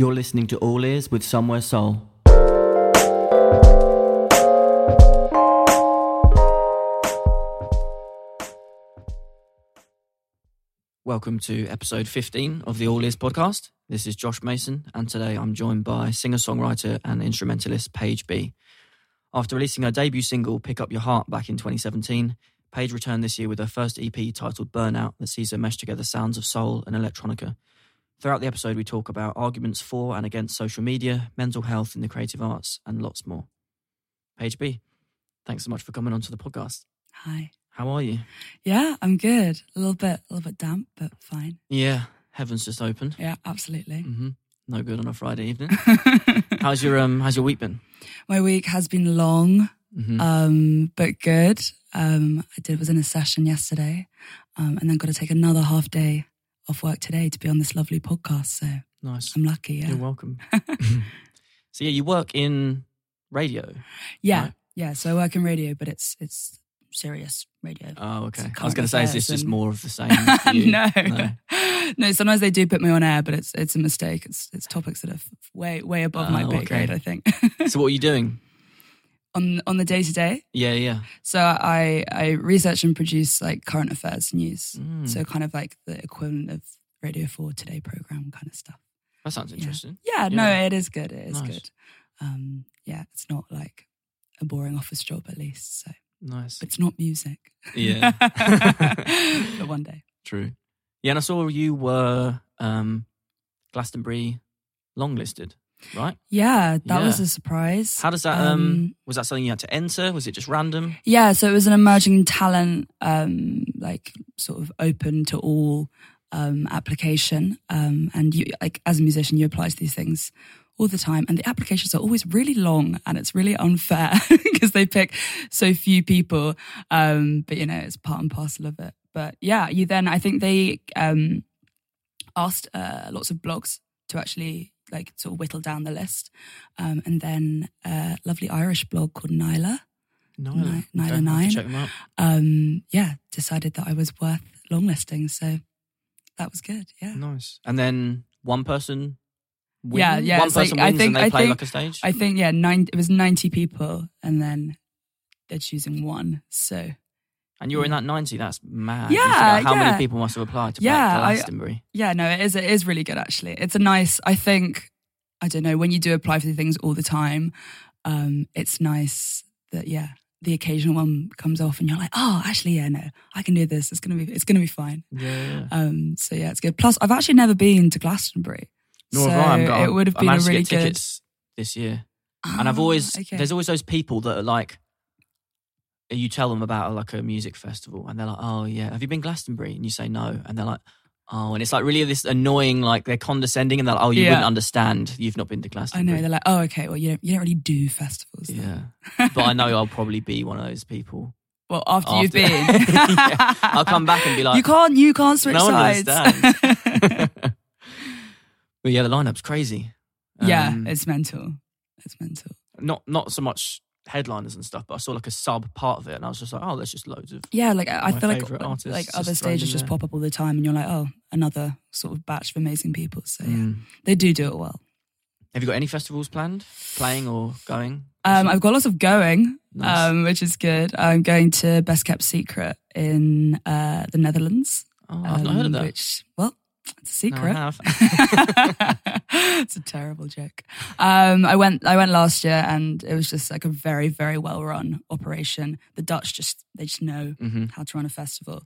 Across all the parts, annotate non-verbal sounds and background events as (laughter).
You're listening to All Ears with Somewhere Soul. Welcome to episode 15 of the All Ears podcast. This is Josh Mason, and today I'm joined by singer songwriter and instrumentalist Paige B. After releasing her debut single, Pick Up Your Heart, back in 2017, Paige returned this year with her first EP titled Burnout that sees her mesh together sounds of soul and electronica. Throughout the episode, we talk about arguments for and against social media, mental health in the creative arts, and lots more. Paige B, thanks so much for coming onto the podcast. Hi. How are you? Yeah, I'm good. A little bit, a little bit damp, but fine. Yeah, heaven's just opened. Yeah, absolutely. Mm-hmm. No good on a Friday evening. (laughs) how's your um? How's your week been? My week has been long, hmm um, but good. Um, I did was in a session yesterday, um, and then got to take another half day off work today to be on this lovely podcast. So nice. I'm lucky. Yeah. You're welcome. (laughs) (laughs) so yeah, you work in radio. yeah. Right. Yeah. So I work in radio, but it's it's serious radio. Oh, okay. I was going to say, is this just more of the (laughs) same? no. No. no, Sometimes they do put me on air, but it's it's a mistake. It's it's topics that are way way above my Oh, pay okay. grade. I think So what are you doing? On on the day to day. Yeah, yeah. So I I research and produce like current affairs news. Mm, So kind of like the equivalent of Radio Four Today program kind of stuff. that sounds interesting. Yeah, no, Yeah. it is good. It is Nice. good. Um, yeah, it's not like a boring office job at least. So Nice. But it's not music. Yeah. (laughs) but one day. True. Yeah, and I saw you were um, Glastonbury longlisted, right? Yeah, that was a surprise. How does that? Um, Um, was that something you had to enter? Was it just random? Yeah, so it was an emerging talent, um, like sort of open to all um, application. Um, and you, like as a musician, you apply to these things all the time, and the applications are always really long, and it's really unfair (laughs) because they pick so few people. Um, but you know, it's part and parcel of it. But yeah, you then I think they um, asked uh, lots of blogs to actually like sort of whittle down the list, um, and then a lovely Irish blog called Nyla No, Ni- Okay, I'll have to 909. Check them out. um, yeah, decided that I was worth longlisting. So that was good. Yeah. Nice. And then one person. Wins? Yeah, yeah, One it's like- person I wins think- and they I play think- like a stage. I think, yeah, nine, it was 90 people and then they're choosing one. So and you're in that ninety. That's mad. Yeah, How yeah. many people must have applied to Yeah, Glastonbury? yeah, no, it is, it is really good actually. It's a nice, I think, I don't know, when you do apply for the things all the time, um, it's nice that, yeah, the occasional one comes off and you're like, oh, actually, yeah, no, I can do this. It's going to be, it's to be fine. yeah. Um, so yeah, it's good. Plus, I've actually never been to Glastonbury. Nor so have I. I'm it would have been a really good. tickets this year. and I've always Ah, okay. there's always those people that are like you tell them about like a music festival and they're like oh yeah have you been Glastonbury and you say no and they're like oh and it's like really this annoying like they're condescending and they're like oh you Yeah. wouldn't understand you've not been to Glastonbury. I know they're like, oh, okay. Well, you don't, you don't really do festivals. then." yeah (laughs) but I know I'll probably be one of those people Well, after, After- you've been, (laughs) Yeah. I'll come back and be like you can't, you can't switch no one sides. (laughs) but yeah the lineup's crazy yeah, Um, it's mental. It's mental. not not so much headliners and stuff but I saw like a sub part of it and I was just like oh there's just loads of Yeah, like I feel like artists like other stages just pop up all the time, and you're like, oh, another sort of batch of amazing people. So yeah, Mm. they do do it well. Have you got any festivals planned, playing or going? Um. I've got lots of going, Nice. um, which is good. I'm going to Best Kept Secret in uh, the Netherlands. oh, I've not heard of um, that. Which, well, it's a No, I secret. have. (laughs) it's a terrible joke. Um, I went. I went last year, and it was just like a very, very well run operation. The Dutch just they just know hmm how to run a festival.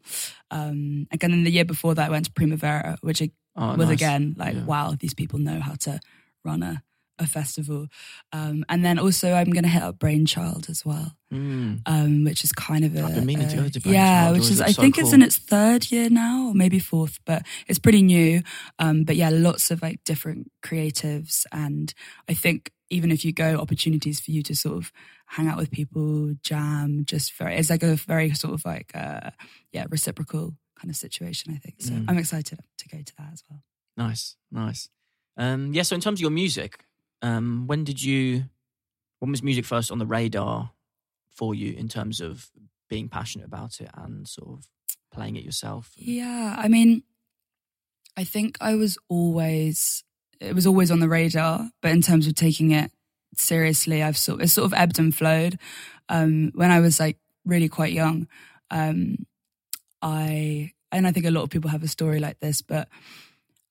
Um, again, then the year before that, I went to Primavera, which it Oh, was nice. again like, Yeah. wow, these people know how to run a a festival. Um, and then also, I'm going to hit up Brainchild as well Mm. um, which is kind of a, I've been meaning to a- go to yeah, which is I so think it's in its third year now, or maybe fourth, but it's pretty new. Um, but yeah, lots of like different creatives, and I think even if you go, opportunities for you to sort of hang out with people, jam, just very it's like a very sort of like uh, yeah reciprocal kind of situation. I think so. Mm. I'm excited to go to that as well. Nice, nice. Um, yeah. So in terms of your music, um, when did you? When was music first on the radar for you in terms of being passionate about it and sort of playing it yourself? Yeah, I mean, I think I was always it was always on the radar, but in terms of taking it seriously, I've sort it's sort of ebbed and flowed. Um, when I was like really quite young, um, I and I think a lot of people have a story like this, but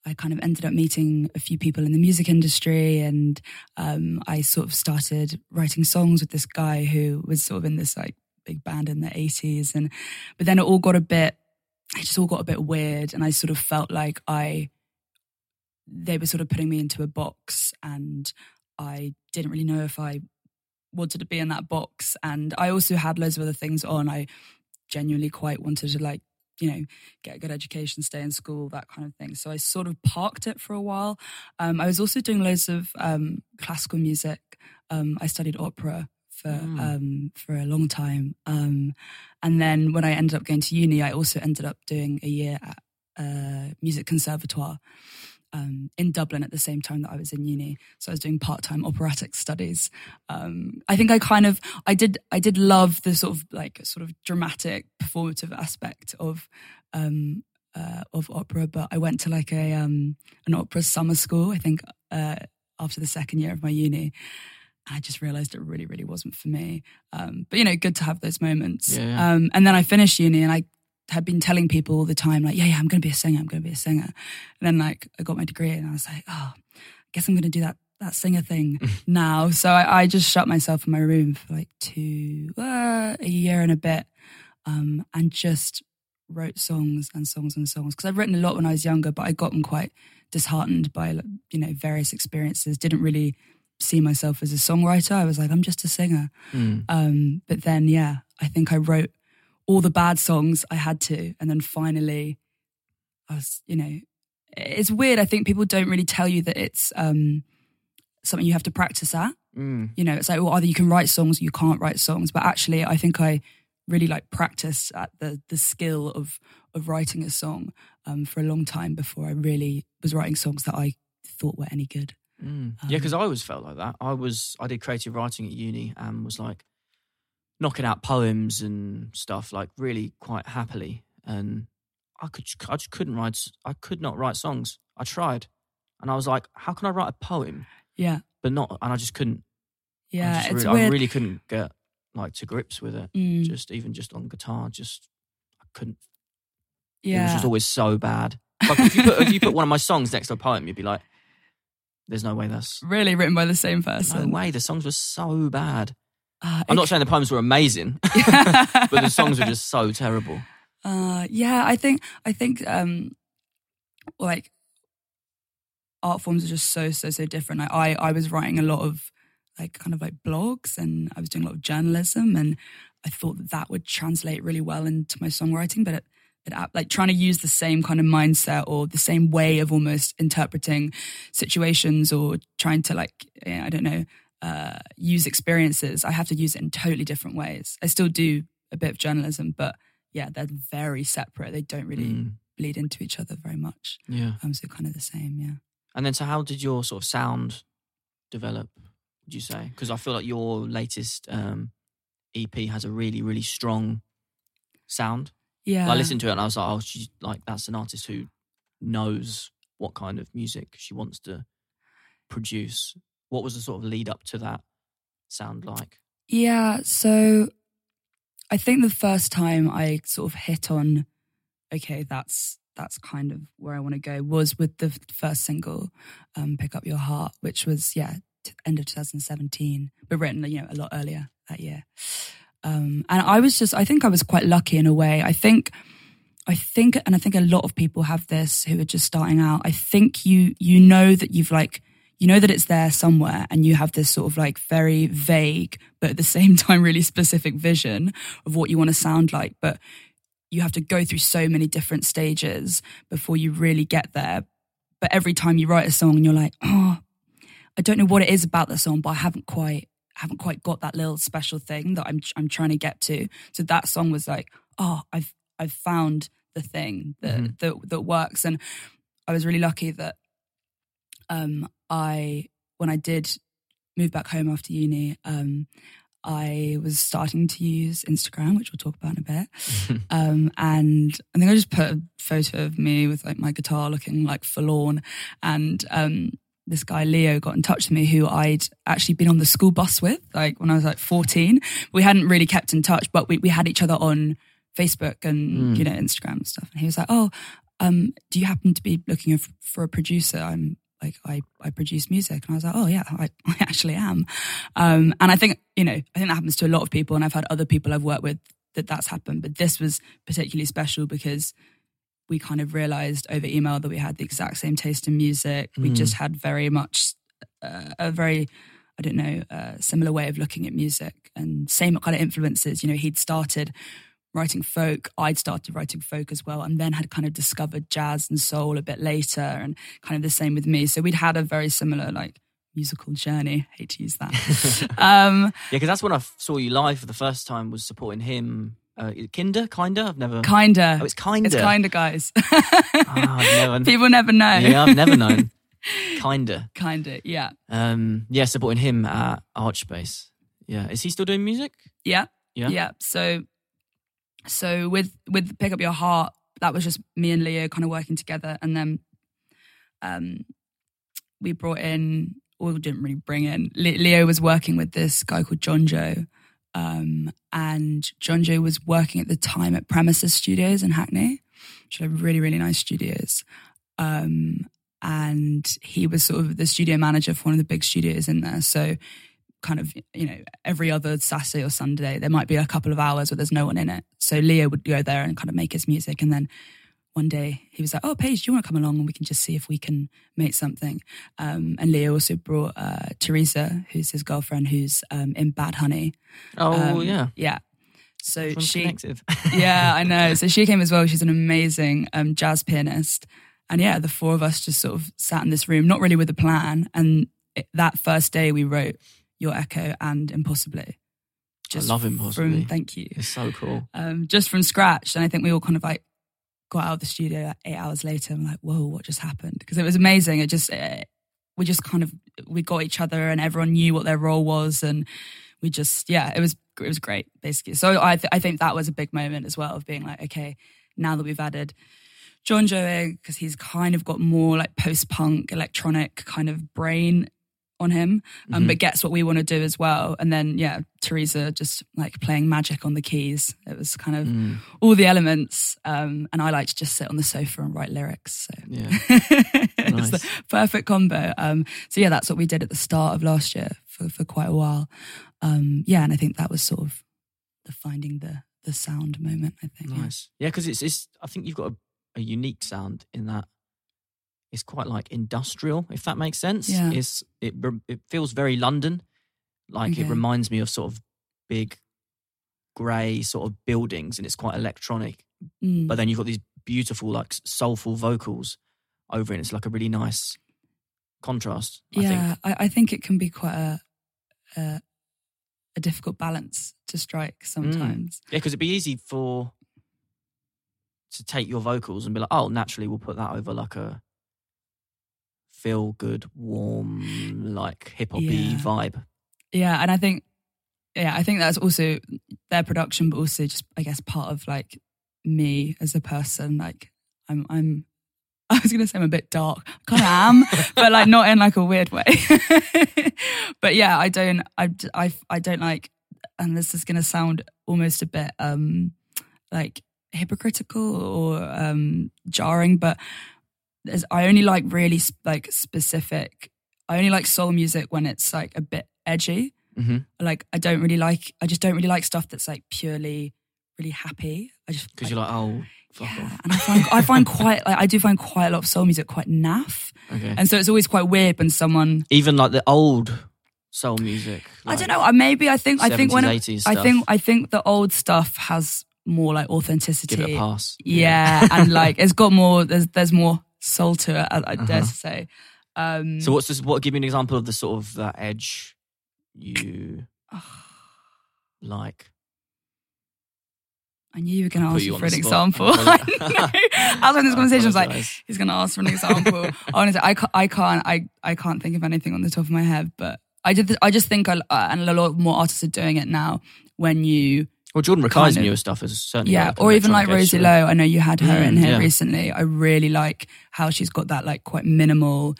I kind of ended up meeting a few people in the music industry, and um, I sort of started writing songs with this guy who was sort of in this like big band in the 80s and but then it all got a bit it just all got a bit weird and I sort of felt like I they were sort of putting me into a box and I didn't really know if I wanted to be in that box. And I also had loads of other things on. I genuinely quite wanted to like, you know, get a good education, stay in school, that kind of thing. So I sort of parked it for a while. Um, I was also doing loads of um, classical music. Um, I studied opera for mm. um, for a long time, um, and then when I ended up going to uni, I also ended up doing a year at uh, music conservatoire um, in Dublin at the same time that I was in uni. So I was doing part time operatic studies. Um, I think I kind of I did I did love the sort of like sort of dramatic performative aspect of um, uh, of opera, but I went to like a um, an opera summer school. I think uh, after the second year of my uni. I just realized it really, really wasn't for me. Um, but you know, good to have those moments. Yeah, yeah. Um, and then I finished uni, and I had been telling people all the time, like, yeah, yeah, I'm going to be a singer. I'm going to be a singer. And then like I got my degree and I was like, oh, I guess I'm going to do that that singer thing (laughs) now. So I, I, just shut myself in my room for like two, uh, a year and a bit, um, and just wrote songs and songs and songs. Because I'd written a lot when I was younger, but I got them quite disheartened by you know various experiences. Didn't really see myself as a songwriter. I was like, I'm just a singer. Mm. Um, but then, yeah, I think I wrote all the bad songs I had to. And then finally, I was, you know, it's weird. I think people don't really tell you that it's um, something you have to practice at. Mm. You know, it's like, well, either you can write songs or you can't write songs. But actually, I think I really like practiced at the the skill of of writing a song um, for a long time before I really was writing songs that I thought were any good. Mm. Um, yeah, because I always felt like that. I was I did creative writing at uni and was like, knocking out poems and stuff like really quite happily. And I could, I just couldn't write. I could not write songs. I tried, and I was like, how can I write a poem? Yeah, but not, and I just couldn't. Yeah, I, it's really, weird. I really couldn't get like to grips with it. Mm. Just even just on guitar, just I couldn't. Yeah, it was just always so bad. Like if you put if you put one of my songs next to a poem, you'd be like, "There's no way that's (laughs) really written by the same person." No way. The songs were so bad. Uh, I'm not saying the poems were amazing, (laughs) but the songs were just so terrible. Uh, yeah, I think I think um, like art forms are just so so so different. Like, I I was writing a lot of like kind of like blogs, and I was doing a lot of journalism, and I thought that that would translate really well into my songwriting, but it, it like trying to use the same kind of mindset or the same way of almost interpreting situations or trying to like I don't know uh, use experiences, I have to use it in totally different ways. I still do a bit of journalism, but yeah, they're very separate. They don't really mm. bleed into each other very much. Yeah. Um, so kind of the same, yeah. And then, so how did your sort of sound develop? Would you say? Because I feel like your latest um, EP has a really, really strong sound. Yeah. I listened to it and I was like, oh, she's like that's an artist who knows what kind of music she wants to produce what was the sort of lead up to that sound like? Yeah, so I think the first time I sort of hit on, okay, that's that's kind of where I want to go was with the first single, um, "Pick Up Your Heart," which was yeah, t- end of 2017, but written you know a lot earlier that year. Um, and I was just, I think I was quite lucky in a way. I think, I think, and I think a lot of people have this who are just starting out. I think you you know that you've like you know that it's there somewhere and you have this sort of like very vague but at the same (laughs) time really specific vision of what you want to sound like but you have to go through so many different stages before you really get there. But every time you write a song and you're like oh i don't know what it is about the song but i haven't quite haven't quite got that little special thing that i'm i'm trying to get to. So that song was like oh i've i've found the thing that mm-hmm. that, that works. And i was really lucky that um, I when I did move back home after uni, um, I was starting to use Instagram, which we'll talk about in a bit. (laughs) um, and I think I just put a photo of me with like my guitar looking like forlorn. And um, this guy Leo got in touch with me who I'd actually been on the school bus with, like when I was like 14. We hadn't really kept in touch, but we, we had each other on Facebook and, Mm. you know, Instagram and stuff. And he was like, Oh, um, do you happen to be looking for a producer? I'm like, I, I produce music. And I was like, Oh yeah, I, (laughs) I actually am. Um, and I think, you know, I think that happens to a lot of people. And I've had other people I've worked with that that's happened. But this was particularly special because we kind of realized over email that we had the exact same taste in music. We Mm. just had very much uh, a very, I don't know, uh, similar way of looking at music and same kind of influences. You know, he'd started writing folk, I'd started writing folk as well, and then had kind of discovered jazz and soul a bit later, and kind of the same with me. So we'd had a very similar like musical journey. hate to use that. (laughs) um, Yeah, because that's when I saw you live for the first time. Was supporting him. Uh, Kinder, kinda. I've never. kinda. oh, it's kinda. It's kinda, guys. I've never. People never know. yeah, I've never known. (laughs) Kinda. kinda, yeah. Um, yeah, supporting him at Archbase. Yeah, is he still doing music? Yeah. Yeah. Yeah. So so with with Pick Up Your Heart, that was just me and Leo kind of working together. And then um we brought in or didn't really bring in Le- Leo was working with this guy called John Joe. Um, and John Joe was working at the time at Premises Studios in Hackney, which are really, really nice studios. Um, and he was sort of the studio manager for one of the big studios in there. So kind of, you know, every other Saturday or Sunday, there might be a couple of hours where there's no one in it. So Leo would go there and kind of make his music. And then one day he was like, Oh, Paige, do you want to come along and we can just see if we can make something? Um, and Leo also brought uh, Teresa, who's his girlfriend, who's um, in Bad Honey. Oh Um, yeah, Yeah. So Everyone's she, connected. (laughs) yeah, I know. So she came as well. She's an amazing um, jazz pianist. And yeah, the four of us just sort of sat in this room, not really with a plan. And it, that first day we wrote Your Echo and Impossibly. Just love Impossibly. From, thank you. it's so cool. Um, just from scratch. And I think we all kind of like got out of the studio like eight hours later and like, whoa, what just happened? Because it was amazing. It just, uh, we just kind of, we got each other and everyone knew what their role was. And we just, yeah, it was, it was great basically. So I, th- I think that was a big moment as well of being like, okay, now that we've added John Joe because he's kind of got more like post punk electronic kind of brain on him, um, Mhm. but gets what we want to do as well. And then yeah, Teresa just like playing magic on the keys. It was kind of Mm, all the elements, um, and I like to just sit on the sofa and write lyrics. So yeah, (laughs) it's Nice. the perfect combo. Um, so yeah, that's what we did at the start of last year for for quite a while. Um, yeah, and I think that was sort of the finding the the sound moment. I think. yeah. nice. Yeah, because it's it's. I think you've got a, a unique sound in that. It's quite like industrial, if that makes sense. Yeah. It's it it feels very London, like it reminds me of sort of big, grey sort of buildings, and it's quite electronic. Mm. But then you've got these beautiful, like soulful vocals over it. It's like a really nice contrast. I yeah, think. I, I think it can be quite a, a a difficult balance to strike Mm. sometimes. Yeah, because it'd be easy for to take your vocals and be like, oh, naturally we'll put that over like a feel good, warm, like hip hoppy Yeah. vibe. Yeah, and I think yeah, I think that's also their production, but also just I guess part of like me as a person. Like I'm I'm (laughs) I was gonna say I'm a bit dark. I kind of am, (laughs) but like not in like a weird way. (laughs) but yeah, I don't I, I I don't like and this is gonna sound almost a bit um like hypocritical or um jarring, but there's, I only like really sp- like specific. I only like soul music when it's like a bit edgy. hmm Like I don't really like. I just don't really like stuff that's like purely really happy. I just Because I- you're like, oh, yeah, and I find I find (laughs) quite like I do find quite a lot of soul music quite naff, Okay. and so it's always quite weird when someone Even like the old soul music. I don't know. I maybe I think I think when 70s, it, 80s I think I think the old stuff has more like authenticity. Give it a pass. Yeah, and like (laughs) it's got more. There's there's more soul to it. I, I dare Uh-huh. to say. Um, So what's this? What? Give me an example of the sort of that edge you like. I knew you were going to ask for an spot. example. (laughs) I (laughs) I know. I was in this (laughs) conversation. I was like, he's going to ask for an example. Honestly, I can't, I can't, I, I can't think of anything on the top of my head. But I did. I just think, I, uh, and a lot more artists are doing it now. When you, Well, Jordan Rakei's newer stuff is certainly yeah, or even like Rosie Lowe. I know you had her Mm, in here yeah. recently. I really like how she's got that like quite minimal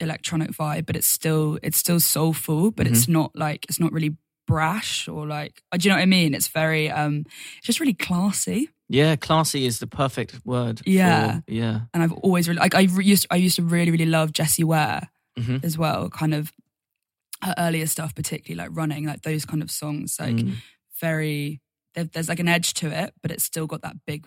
electronic vibe, but it's still it's still soulful, but Mm-hmm. it's not like it's not really brash or like uh, do you know what I mean? It's very um it's just really classy. Yeah, classy is the perfect word. for- Yeah. yeah. And I've always really like I used I used to really really love Jessie Ware Mhm. as well, kind of her earlier stuff, particularly like running, like those kind of songs, like Mm. very there's like an edge to it, but it's still got that big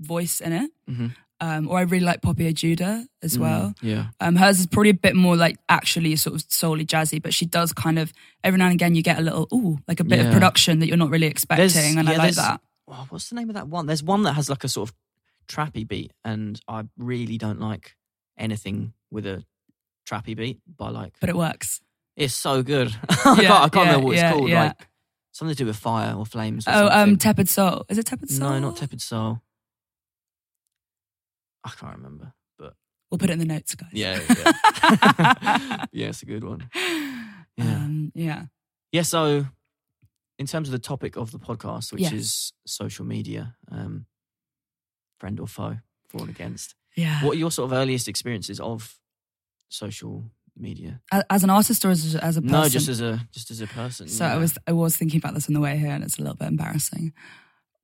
voice in it. Mhm. Um, or I really like Poppy Ajudha as well. Mm, yeah. Um, hers is probably a bit more like actually sort of solely jazzy, but she does kind of every now and again you get a little ooh like a bit Yeah. of production that you're not really expecting, There's- and I like that. Oh, what's the name of that one? There's one that has like a sort of trappy beat, and I really don't like anything with a trappy beat. But like, But it works. it's so good. (laughs) I can't, I can't yeah, remember what it's yeah, called. yeah. Like something to do with fire or flames. Or Oh, um. Tepid Soul. Is it Tepid Soul? no, not tepid soul. I can't remember, but We'll put it in the notes, guys. yeah, yeah, (laughs) yeah, it's a good one. Yeah. Um, yeah. Yeah, so in terms of the topic of the podcast, which Yes. is social media, um, friend or foe, for and against, Yeah. what are your sort of earliest experiences of social media? As an artist or as, as a person? No, just as a just as a person. So yeah. I was I was thinking about this on the way here, and it's a little bit embarrassing.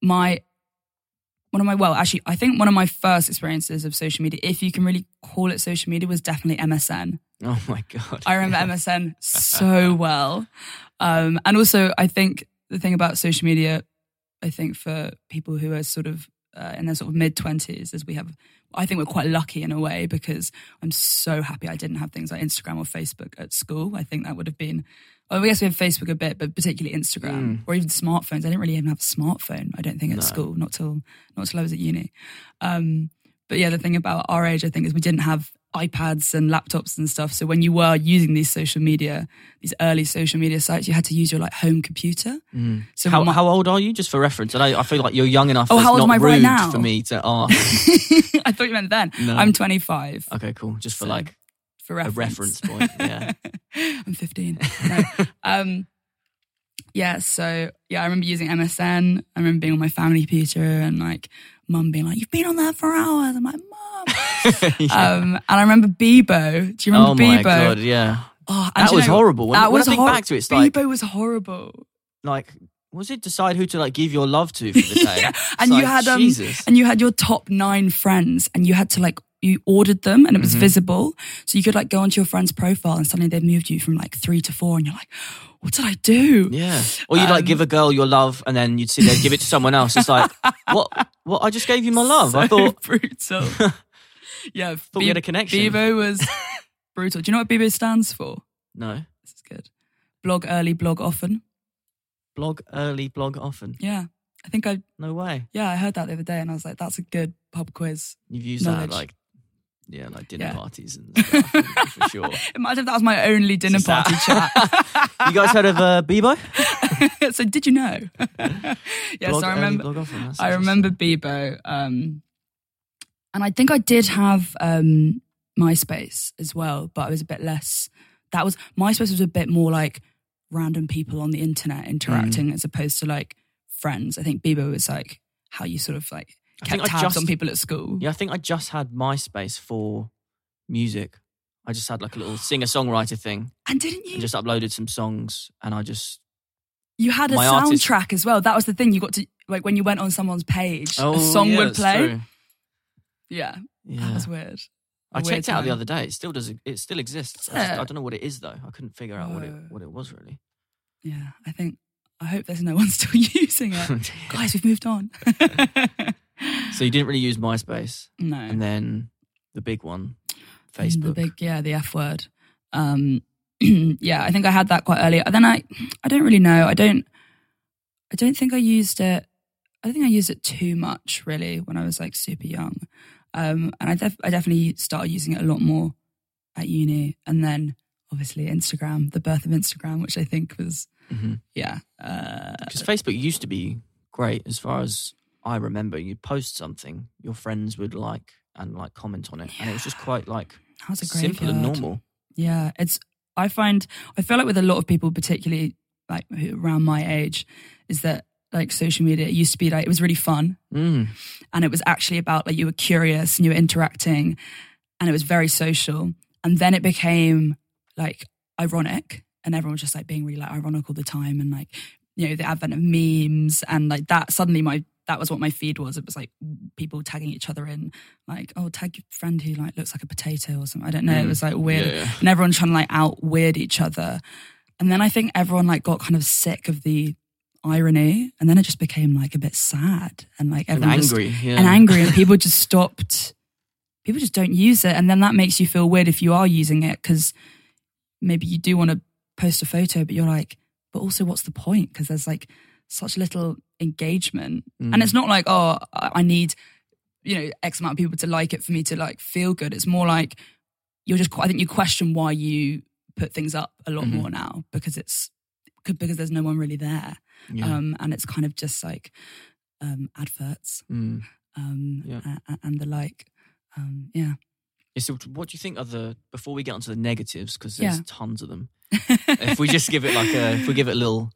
My one of my well, actually, I think one of my first experiences of social media, if you can really call it social media, was definitely MSN. Oh my god! I remember (laughs) MSN so well, um, and also I think the thing about social media, I think for people who are sort of uh, in their sort of mid twenties, is we have. I think we're quite lucky in a way because I'm so happy I didn't have things like Instagram or Facebook at school. I think that would have been. Well, I guess we have Facebook a bit, but particularly Instagram Mm. or even smartphones. I didn't really even have a smartphone. I don't think at No. school, not till not till I was at uni. Um, but yeah, the thing about our age, I think, is we didn't have iPads and laptops and stuff. So when you were using these social media, these early social media sites, you had to use your like home computer. Mm. So how, my- how old are you? Just for reference, and I, I feel like you're young enough. Oh, how old not am I right now? for me to (laughs) ask. I thought you meant then. No. I'm 25 okay, cool. Just for So, like for a reference. reference point. Yeah. (laughs) I'm 15. No. (laughs) um, yeah, so yeah, I remember using MSN. I remember being on my family computer and like mum being like, "You've been on there for hours." I'm like, "Mum." (laughs) Yeah. um, and I remember Bebo. Do you remember oh Bebo? my god! Yeah. Oh, and That was know- horrible. When, that when was I think hor- back to it, it's like Bebo was horrible. like was it decide who to like give your love to for the (laughs) day? Yeah, and you had um, Jesus. and you had your top nine friends, and you had to like you ordered them, and it was Mhm. visible, so you could like go onto your friend's profile, and suddenly they've moved you from like three to four, and you're like, what did I do? Yeah. Or you'd like Um, give a girl your love and then you'd see they'd give it to someone else. It's like, (laughs) what? What? I just gave you my love. I thought, (laughs) brutal. (laughs) yeah, thought we had a connection. Bebo was brutal. Do you know what Bebo stands for? No. This is good. Blog early, blog often. Blog early, blog often. Yeah, I think I No way. yeah I heard that the other day, and I was like, that's a good pub quiz. You've used Knowledge. that like, yeah, like dinner Yeah. parties and stuff, (laughs) for sure. (laughs) Imagine if that was my only dinner party (laughs) chat. You guys heard of uh, Bebo? so did you know? yes, blog I remember. blog often. That's I remember Bebo, um, and I think I did have um, MySpace as well, but I was a bit less. That was MySpace was a bit more like random people on the internet Mm. interacting as opposed to like friends. I think Bebo was like how you sort of like I kept think I tabs just- on people at school. Yeah, I think I just had MySpace for music. I just had like a little (gasps) singer songwriter thing And didn't you? and just uploaded some songs and I just you had a my artist- soundtrack as well. That was the thing. You got to like when you went on someone's page, oh a song yeah, would that's play. true. Yeah, Yeah. that was weird. I a weird checked it out the other day. It still does. It still exists. Is I, just- I don't know what it is though. I couldn't figure out what it what it was really. Yeah, I think. I hope there's no one (laughs) still using it. (laughs) Guys, we've moved on. (laughs) so you didn't really use MySpace, no. and then the big one, Facebook. The big, yeah, the F word. Um, (clears throat) yeah, I think I had that quite early. Then I, I don't really know. I don't, I don't think I used it. I think I used it too much really when I was like super young. Um, and I, def- I definitely started using it a lot more at uni. And then obviously Instagram, the birth of Instagram, which I think was, Mhm. yeah. Uh, Because Facebook used to be great as far as I remember. You'd post something, your friends would like and like comment on it, and it was just quite like a simple and normal. Yeah, it's. I find I feel like with a lot of people, particularly like who, around my age, is that like social media it used to be like it was really fun Mm. and it was actually about like you were curious and you were interacting and it was very social. and then it became like ironic, and everyone was just like being really like ironic all the time, and like you know the advent of memes and like that. Suddenly, my that was what my feed was. It was like people tagging each other in, like, oh, tag your friend who like looks like a potato or something. I don't know. It Mm. was like weird, Yeah, yeah. and everyone trying to like out weird each other. And then I think everyone like got kind of sick of the irony, and then it just became like a bit sad and like And everyone just- Yeah. and angry, and people just stopped. People just don't use it, and then that makes you feel weird if you are using it because maybe you do want to post a photo, but you're like, but also what's the point? Because there's like such little engagement, Mm. and it's not like oh, I need you know X amount of people to like it for me to like feel good. It's more like you're just. I think you question why you put things up a lot Mhm. more now because it's because there's no one really there, Yeah. um, and it's kind of just like um, adverts Mm. um, Yeah. a- a- and the like. Um, yeah. So, what do you think are the before we get onto the negatives because there's Yeah. tons of them? (laughs) if we just give it like a, if we give it a little,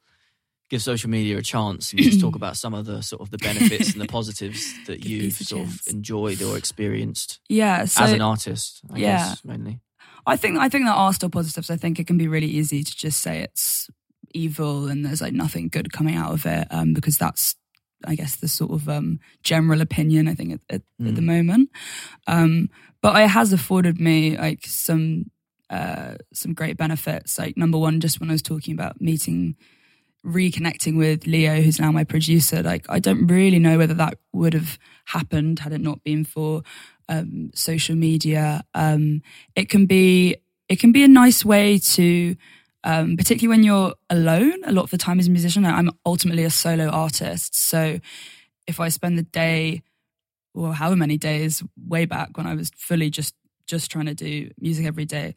give social media a chance and just talk (clears throat) about some of the sort of the benefits and the (laughs) positives that you've sort of enjoyed or experienced yeah. So as an artist, I yeah. guess mainly. I think I think there are still positives. I think it can be really easy to just say it's evil and there's like nothing good coming out of it um, because that's I guess the sort of um, general opinion I think at, at, at the Mm. moment. Um, but it has afforded me like some uh, some great benefits. Like number one, just when I was talking about meeting, reconnecting with Leo, who's now my producer. Like I don't really know whether that would have happened had it not been for um, social media. Um, it can be it can be a nice way to, um, particularly when you're alone. A lot of the time as a musician, I'm ultimately a solo artist. So if I spend the day, or however many days, way back when I was fully just just trying to do music every day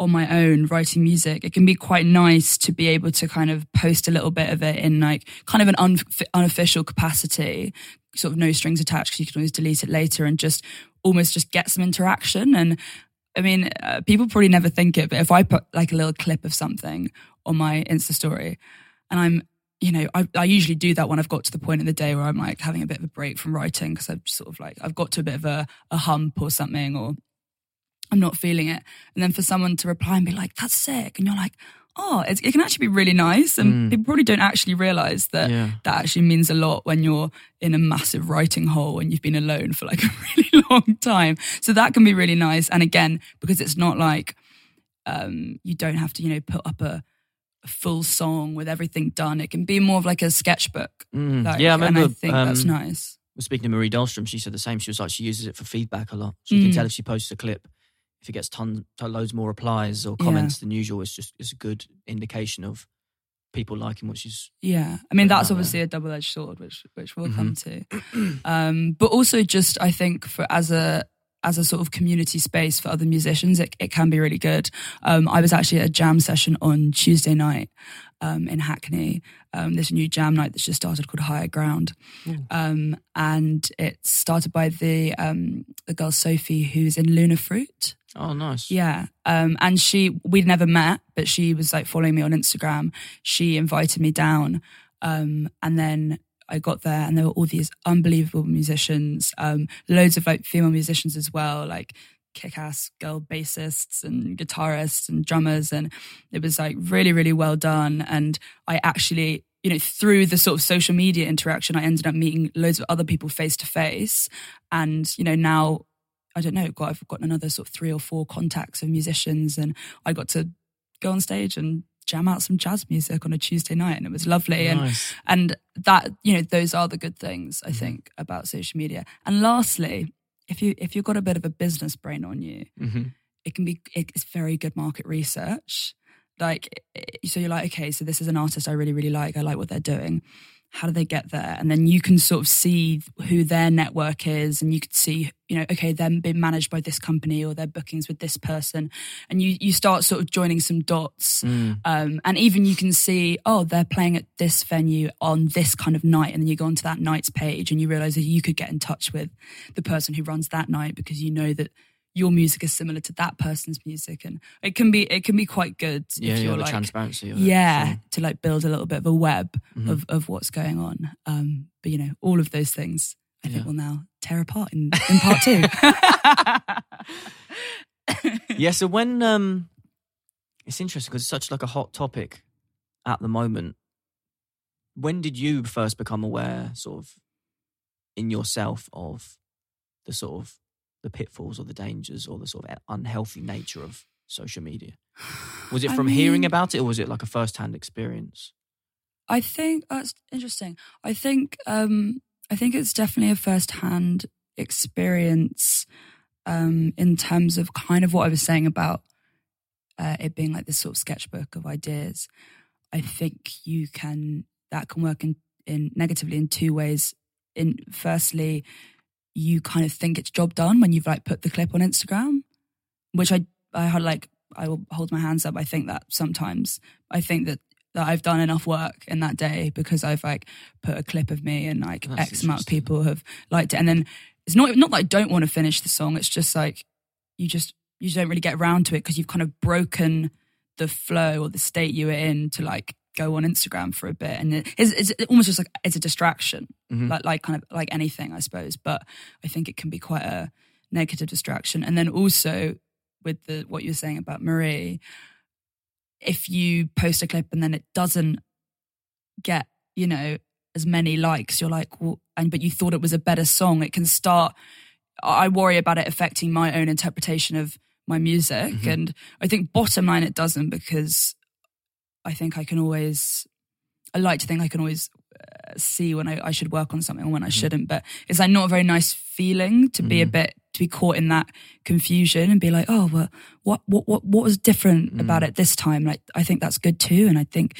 on my own writing music it can be quite nice to be able to kind of post a little bit of it in like kind of an un- unofficial capacity sort of no strings attached because you can always delete it later and just almost just get some interaction. And i mean uh, people probably never think it but if i put like a little clip of something on my insta story and i'm you know I, I usually do that when i've got to the point in the day where i'm like having a bit of a break from writing because i've sort of like i've got to a bit of a, a hump or something or I'm not feeling it. And then for someone to reply and be like, that's sick. And you're like, oh, it's, it can actually be really nice. And Mm. people probably don't actually realize that Yeah. that actually means a lot when you're in a massive writing hole and you've been alone for like (laughs) a really long time. So that can be really nice. And again, because it's not like um, you don't have to, you know, put up a, a full song with everything done. It can be more of like a sketchbook. Mm. Like, yeah, I remember. And I think that's um, nice. was speaking to Marie Dahlstrom, she said the same. She was like, she uses it for feedback a lot. So you can Mm. tell if she posts a clip, if it gets ton, ton loads more replies or Yeah. comments than usual, it's just it's a good indication of people liking what she's. Yeah, I mean that's obviously a double-edged sword, which which we'll Mhm. come to. Um, but also, just I think for as a as a sort of community space for other musicians, it, it can be really good. Um, I was actually at a jam session on Tuesday night um, in Hackney. Um, there's a new jam night that's just started called Higher Ground, Ooh. um, and it's started by the um, the girl Sophie who's in Luna Fruit. Oh, nice. Yeah. Um, and she, we'd never met, but she was like following me on Instagram. She invited me down. Um, and then I got there and there were all these unbelievable musicians, um, loads of like female musicians as well, like kick ass girl bassists and guitarists and drummers. And it was like really, really well done. And I actually, you know, through the sort of social media interaction, I ended up meeting loads of other people face to face. And, you know, now I don't know, I've got another sort of three or four contacts of musicians, and I got to go on stage and jam out some jazz music on a Tuesday night, and it was lovely. And Nice. and that you know, those are the good things I Mhm. think about social media. And lastly, if you if you've got a bit of a business brain on you, hmm it can be it's very good market research. Like, so you're like, okay, so this is an artist I really, really like. I like what they're doing. How do they get there? And then you can sort of see who their network is, and you could see, you know, okay, they're being managed by this company or their bookings with this person, and you you start sort of joining some dots. Mm. Um, and even you can see, oh, they're playing at this venue on this kind of night. And then you go onto that night's page and you realize that you could get in touch with the person who runs that night because you know that your music is similar to that person's music. And it can be, it can be quite good Yeah, if yeah, you're the like, transparency of it. yeah, sure. to like build a little bit of a web Mhm. of, of what's going on. Um, but you know, all of those things I Yeah. think will now tear apart in, in part two. (laughs) (laughs) yeah. So when um, it's interesting because it's such like a hot topic at the moment. When did you first become aware, sort of, in yourself of the sort of the pitfalls or the dangers or the sort of unhealthy nature of social media? (sighs) Was it I from hearing about it or was it like a first hand experience? I think that's interesting. I think um, I think it's definitely a first hand experience um, in terms of kind of what I was saying about uh, it being like this sort of sketchbook of ideas. I think you can that can work in, in negatively in two ways. In firstly, you kind of think it's job done when you've like put the clip on Instagram, which I I had like I will hold my hands up. I think that sometimes I think that that I've done enough work in that day because I've like put a clip of me and like That's X amount of people have liked it. And then it's not not that I don't want to finish the song. It's just like you just you just don't really get around to it because you've kind of broken the flow or the state you were in to like go on Instagram for a bit. And it's, it's almost just like it's a distraction, Mhm. like like kind of like anything, I suppose. But I think it can be quite a negative distraction. And then also with the what you were saying about Marie, if you post a clip and then it doesn't get you know as many likes you're like well and but you thought it was a better song it can start i worry about it affecting my own interpretation of my music Mhm. and i think bottom line it doesn't because i think i can always i like to think i can always uh, see when I, I should work on something and when i shouldn't but it's like not a very nice feeling to be a Mhm. bit to be caught in that confusion and be like oh well what what what, what was different Mm. about it this time like i think that's good too and i think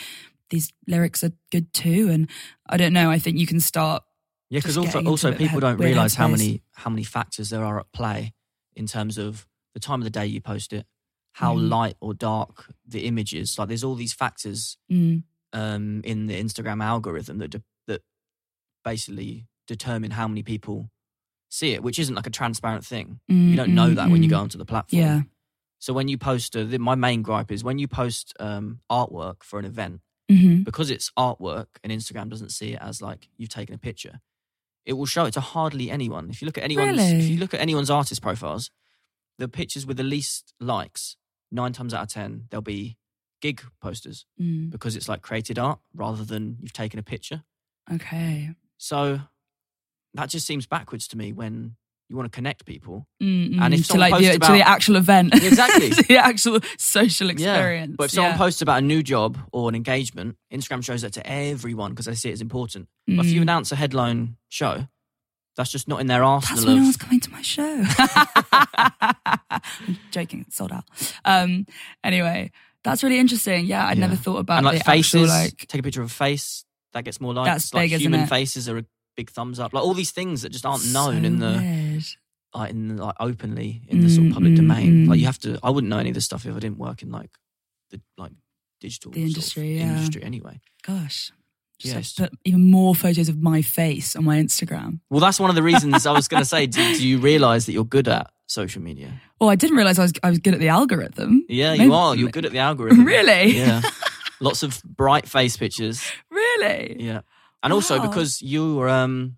these lyrics are good too and i don't know i think you can start Yeah, because also also a bit of a people don't realize how many how many factors there are at play in terms of the time of the day you post it, how Mhm. light or dark the image is. Like there's all these factors mm, um, in the Instagram algorithm that de- that basically determine how many people see it, which isn't like a transparent thing. mm, You don't know mm, that when you mm. go onto the platform. yeah So when you post, a, my main gripe is when you post um, artwork for an event, hmm because it's artwork and Instagram doesn't see it as like you've taken a picture, it will show it to hardly anyone. If you look at anyone's, if you look at anyone's artist profiles, the pictures with the least likes, nine times out of ten, they'll be gig posters mm, because it's like created art rather than you've taken a picture. okay So that just seems backwards to me when you want to connect people. Mm, And mm, if to like the, posts to the actual event (laughs) Exactly. (laughs) the actual social experience Yeah. But if someone yeah. posts about a new job or an engagement, Instagram shows that to everyone because they see it as important. But if you Mm. announce a headline show, that's just not in their arsenal. That's why no one's coming to my show. (laughs) I'm joking, it's sold out. Um, anyway, that's really interesting. Yeah, I'd Yeah. never thought about it. and like faces, actual like. take a picture of a face that gets more likes. That's like big, isn't human faces are a big thumbs up. Like all these things that just aren't known so in the weird. like in like openly in the sort of Mm, public mm, domain. mm. Like you have to. I wouldn't know any of this stuff if I didn't work in like the like digital The industry, yeah. industry anyway. Gosh. Just have put even more photos of my face on my Instagram. Well, that's one of the reasons I was going to say. Do, do you (laughs) realize that you're good at social media? Well, I didn't realize I was I was good at the algorithm. Yeah, Maybe- you are. You're good at the algorithm. (laughs) Really? Yeah. (laughs) Lots of bright face pictures. Really? Yeah. And also because you're um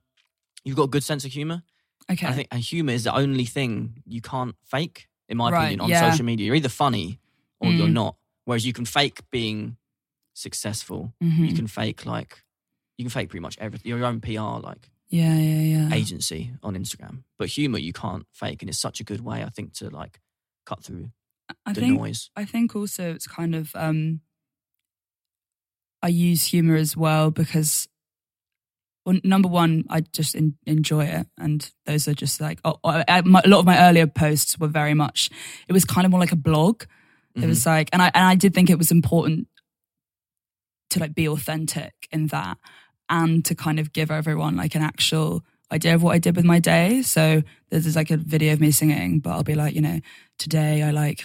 you've got a good sense of humor. Okay. I think and humor is the only thing you can't fake, in my Right, opinion, on yeah. social media. You're either funny or you're Mm. not. Whereas you can fake being successful. Mhm. You can fake like you can fake pretty much everything. Your own PR like Yeah, yeah, yeah. agency on Instagram. But humor you can't fake and it's such a good way, I think, to like cut through I the think noise. I think also it's kind of um I use humor as well because well, number one, I just en- enjoy it, and those are just like oh, I, my, a lot of my earlier posts were very much. It was kind of more like a blog. It was like, and I and I did think it was important to like be authentic in that, and to kind of give everyone like an actual idea of what I did with my day. So there's, like a video of me singing, but I'll be like, you know, today I like.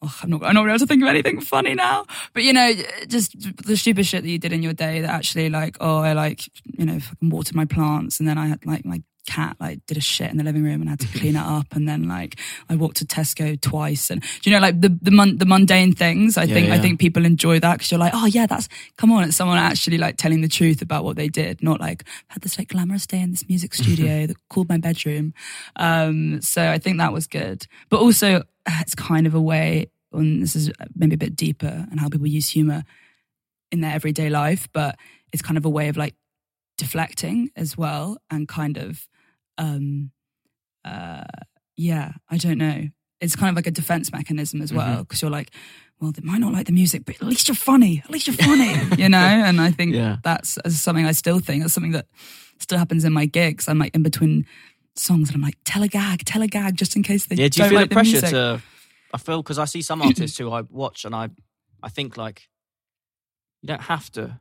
Oh, I'm not. I'm not able to think of anything funny now. But you know, just the stupid shit that you did in your day. That actually, like, oh, I like, you know, fucking watered my plants, and then I had like my cat like did a shit in the living room and had to clean it up, and then like I walked to Tesco twice, and you know, like the the, mun- the mundane things. I Yeah, think I think people enjoy that because you're like, oh yeah, that's come on, it's someone actually like telling the truth about what they did, not like had this like glamorous day in this music studio that called my bedroom. Um, so I think that was good, but also uh, it's kind of a way, and this is maybe a bit deeper, and how people use humor in their everyday life, but it's kind of a way of like deflecting as well, and kind of, um, uh, yeah, I don't know. It's kind of like a defense mechanism as well, because you're like, well, they might not like the music, but at least you're funny. At least you're funny, (laughs) you know. And I think Yeah. that's something I still think. That's something that still happens in my gigs. I'm like in between songs, and I'm like, tell a gag, tell a gag, just in case they Yeah, do you don't feel like the pressure music. to? I feel because I see some (clears throat) artists who I watch and I, I think like, you don't have to.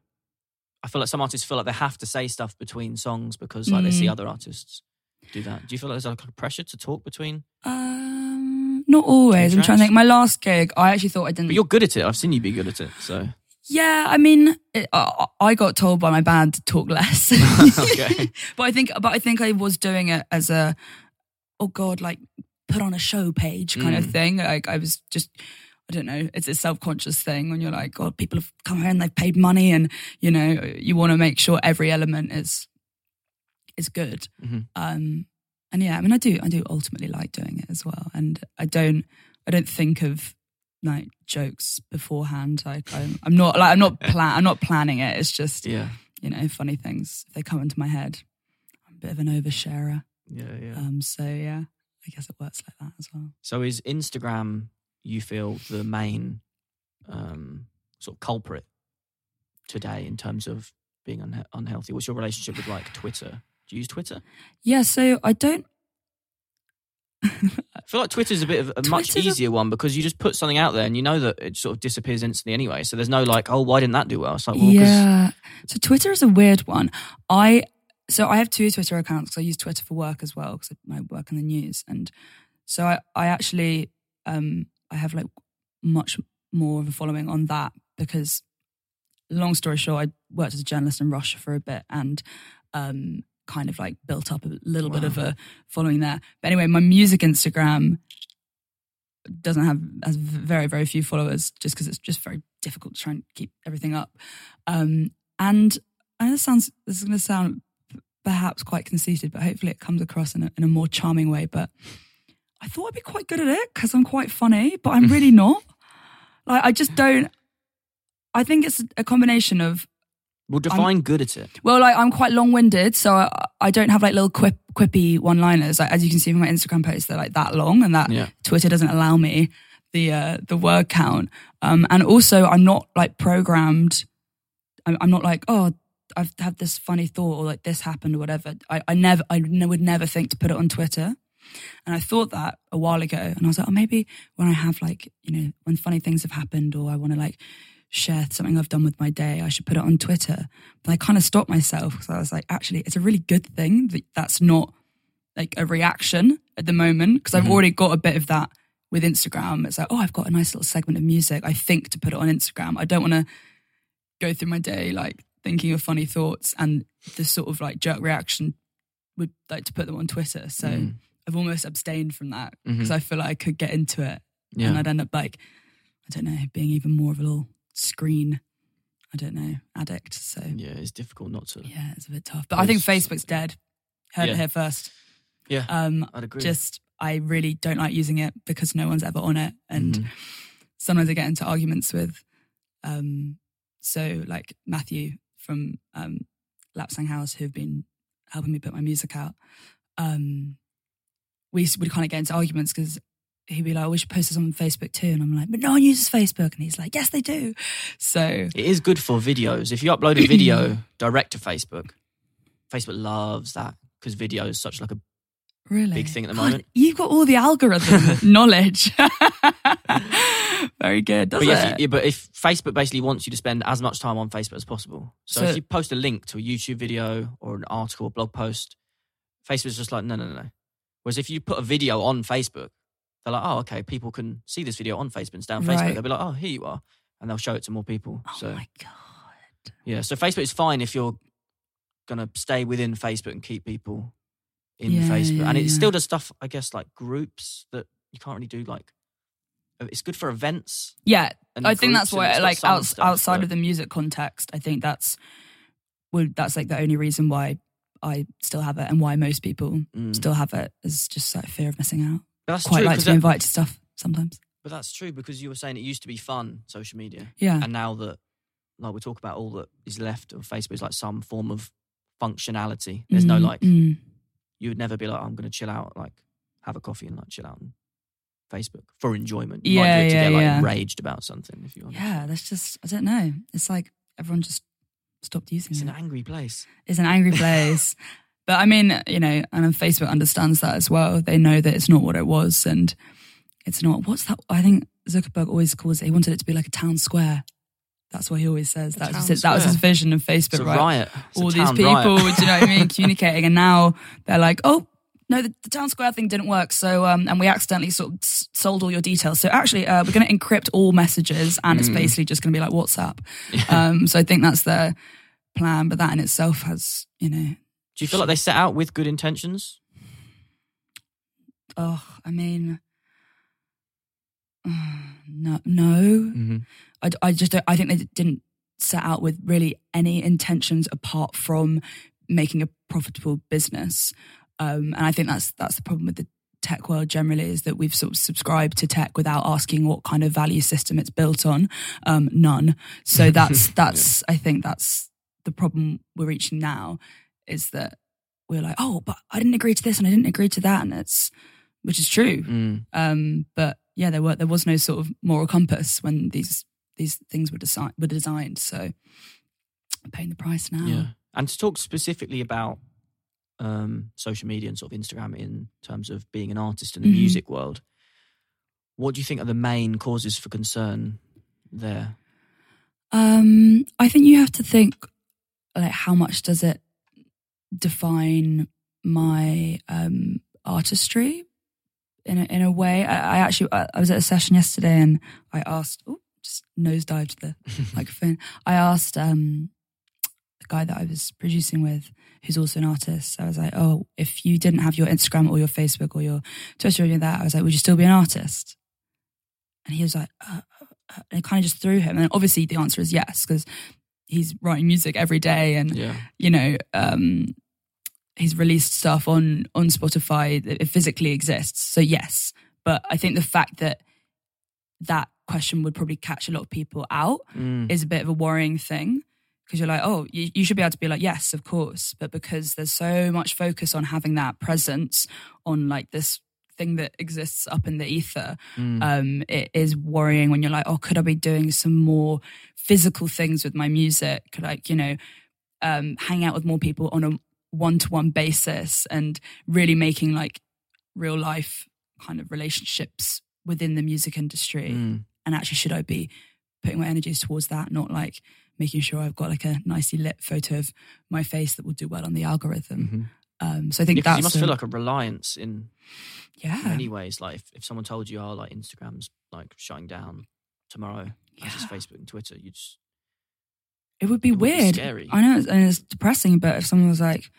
I feel like some artists feel like they have to say stuff between songs because like they see Mm. other artists do that. Do you feel like there's like a pressure to talk between? Um, not always. I'm trying to think. My last gig, I actually thought I didn't. But you're good at it. I've seen you be good at it. So Yeah, I mean, it, I I got told by my band to talk less. (laughs) (laughs) But I think, but I think I was doing it as a, oh god, like put on a show page kind of Mm. thing. Like I was just, I don't know, it's a self conscious thing when you're like, God, people have come here and they've paid money, and you know, you want to make sure every element is is good. Mhm. Um, and yeah, I mean, I do, I do ultimately like doing it as well, and I don't, I don't think of like jokes beforehand. Like I'm, I'm not like I'm not (laughs) plan I'm not planning it. It's just yeah, you know funny things if they come into my head. I'm a bit of an oversharer. yeah, yeah. Um, so yeah, I guess it works like that as well. So is Instagram you feel the main um, sort of culprit today in terms of being unhealthy? What's your relationship with like Twitter? Do you use Twitter? Yeah, so I don't. I feel like Twitter's a bit of a much Twitter's a- easier one because you just put something out there and you know that it sort of disappears instantly anyway. So there's no like, oh, why didn't that do well? It's like, well, yeah. So Twitter is a weird one. I so I have two Twitter accounts because I use Twitter for work as well because I work in the news, and so I I actually um I have like much more of a following on that because long story short, I worked as a journalist in Russia for a bit and um kind of like built up a little bit of a following there. But anyway, my music Instagram doesn't have has very very few followers just because it's just very difficult to try and keep everything up. Um, and I know this sounds this is going to sound perhaps quite conceited, but hopefully it comes across in a, in a more charming way. But I thought I'd be quite good at it because I'm quite funny, but I'm really (laughs) not. Like I just don't. I think it's a combination of well, define good at it. well, like I'm quite long-winded, so I, I don't have like little quip, quippy one-liners. Like, as you can see from my Instagram posts, they're like that long, and that Yeah. Twitter doesn't allow me the uh, the word count. Um, and also, I'm not like programmed. I'm, I'm not like oh. I've had this funny thought, or like this happened, or whatever. I, I never, I would never think to put it on Twitter. And I thought that a while ago, and I was like, oh, maybe when I have like, you know, when funny things have happened, or I want to like share something I've done with my day, I should put it on Twitter. But I kind of stopped myself because I was like, actually, it's a really good thing that that's not like a reaction at the moment because I've Mhm. already got a bit of that with Instagram. It's like, oh, I've got a nice little segment of music. I think to put it on Instagram. I don't want to go through my day like thinking of funny thoughts and the sort of like jerk reaction would like to put them on Twitter. So Mm. I've almost abstained from that because I feel like I could get into it Yeah. and I'd end up like, I don't know, being even more of a little screen, I don't know, addict. So yeah, it's difficult not to. yeah, it's a bit tough. But I think Facebook's dead. Heard Yeah. it here first. Yeah, Um, I'd agree. just I really don't like using it because no one's ever on it, and Mhm. sometimes I get into arguments with, um, so like Matthew from um, Lapsang House who've been helping me put my music out. Um, we would kind of get into arguments because he'd be like, oh, "We should post this on Facebook too," and I'm like, "But no one uses Facebook," and he's like, "Yes, they do." So It is good for videos. If you upload a (clears throat) video direct to Facebook, Facebook loves that because video is such like a really Big thing at the God, moment. You've got all the algorithm (laughs) knowledge. (laughs) Very good, But doesn't if, it? you- yeah, but if Facebook basically wants you to spend as much time on Facebook as possible, so, So- if you post a link to a YouTube video or an article or blog post, Facebook's just like no, no, no, no. Whereas if you put a video on Facebook, they're like, oh, okay, people can see this video on Facebook. It's down Facebook. Right. They'll be like, oh, here you are, and they'll show it to more people. Oh so my god! yeah, so Facebook is fine if you're gonna stay within Facebook and keep people in Yeah, Facebook, yeah, and it yeah. still does stuff, I guess, like groups that you can't really do. Like, it's good for events. Yeah, I think that's why, like, outs- stuff, outside but- of the music context, I think that's would that's like the only reason why I still have it, and why most people Mm. still have it is just like fear of missing out. That's Quite true like to be that- invited to stuff. sometimes. But that's true because you were saying it used to be fun, social media. Yeah. And now that, like, we talk about all that is left of Facebook is like some form of functionality. There's no Mm, like, mm. you would never be like, I'm going to chill out, like, have a coffee and like chill out on Facebook for enjoyment. You might Yeah, it to yeah, get like yeah. enraged about something if you want. Yeah, that's just, I don't know. It's like everyone just stopped using It's it. an angry place. It's an angry place. (laughs) but I mean, you know, and Facebook understands that as well. They know that it's not what it was. And it's not, what's that? I think Zuckerberg always calls it, he wanted it to be like a town square. That's what he always says. That was, his, that was his vision of It's Facebook, a right? riot. It's a all these town people, riot. do you know what I mean, (laughs) communicating, and now they're like, oh. No, the, the town square thing didn't work. So, um, and we accidentally sort of sold all your details. So, actually, uh, we're going to encrypt all messages, and it's Mm. basically just going to be like WhatsApp. Um, so, I think that's their plan. But that in itself has, you know, Do you feel like they set out with good intentions? oh, I mean, (sighs) no, no. Mm-hmm. I, I just don't, I think they didn't set out with really any intentions apart from making a profitable business. Um, and I think that's that's the problem with the tech world generally is that we've sort of subscribed to tech without asking what kind of value system it's built on. Um, none. So (laughs) that's that's I think that's the problem we're reaching now is that we're like, oh, but I didn't agree to this and I didn't agree to that, and it's which is true. Mm. Um, but yeah, there were there was no sort of moral compass when these these things were designed were designed. So I'm paying the price now. Yeah. And to talk specifically about um, social media and sort of Instagram in terms of being an artist in the Mhm. music world, what do you think are the main causes for concern there? Um, I think you have to think like how much does it define my um artistry in a, in a way. I, I actually I, I was at a session yesterday and I asked, oh, just nosedived the (laughs) microphone. I asked um the guy that I was producing with, who's also an artist. I was like, oh, if you didn't have your Instagram or your Facebook or your Twitter or any of that, I was like, would you still be an artist? And he was like, uh, uh, uh, and it kind of just threw him. And obviously the answer is yes, because he's writing music every day and yeah. you know, um, he's released stuff on on Spotify that it physically exists. So yes, but I think the fact that that question would probably catch a lot of people out Mm. is a bit of a worrying thing because you're like, oh, you, you should be able to be like, yes, of course, but because there's so much focus on having that presence on like this thing that exists up in the ether Mm. um, it is worrying when you're like, oh, could I be doing some more physical things with my music? Could I, you know, um, hang out with more people on a one to one basis and really making like real life kind of relationships within the music industry? Mm. And actually, should I be putting my energies towards that, not like making sure I've got like a nicely lit photo of my face that will do well on the algorithm? Mhm. Um, so I think Yeah, that's you must a- feel like a reliance in yeah, many ways. Like if, if someone told you, oh, like Instagram's like shutting down tomorrow, Yeah. Facebook and Twitter, you just It would be It would be weird. scary. I know, it's, and it's depressing. But if someone was like,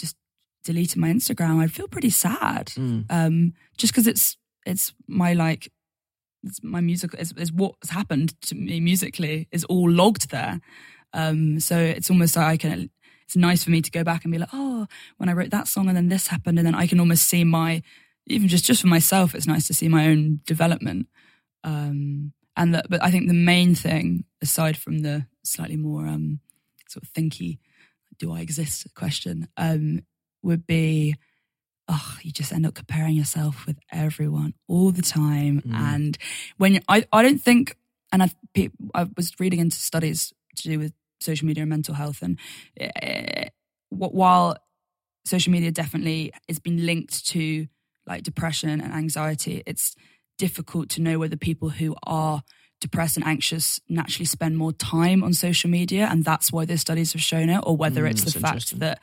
just deleting my Instagram, I'd feel pretty sad. mm. Um, just because it's it's my like, it's my music is is what's happened to me musically is all logged there. Um, so it's almost like I can. It's nice for me to go back and be like, oh, when I wrote that song, and then this happened, and then I can almost see my, even just just for myself, it's nice to see my own development. Um, and that, but I think the main thing, aside from the slightly more um, sort of thinky, do I exist question, um, would be, oh, you just end up comparing yourself with everyone all the time. Mm. And when you, I, I don't think, and I've, I was reading into studies to do with social media and mental health, and uh, while social media definitely has been linked to like depression and anxiety, it's difficult to know whether people who are depressed and anxious naturally spend more time on social media and that's why the studies have shown it or whether Mm, it's the fact that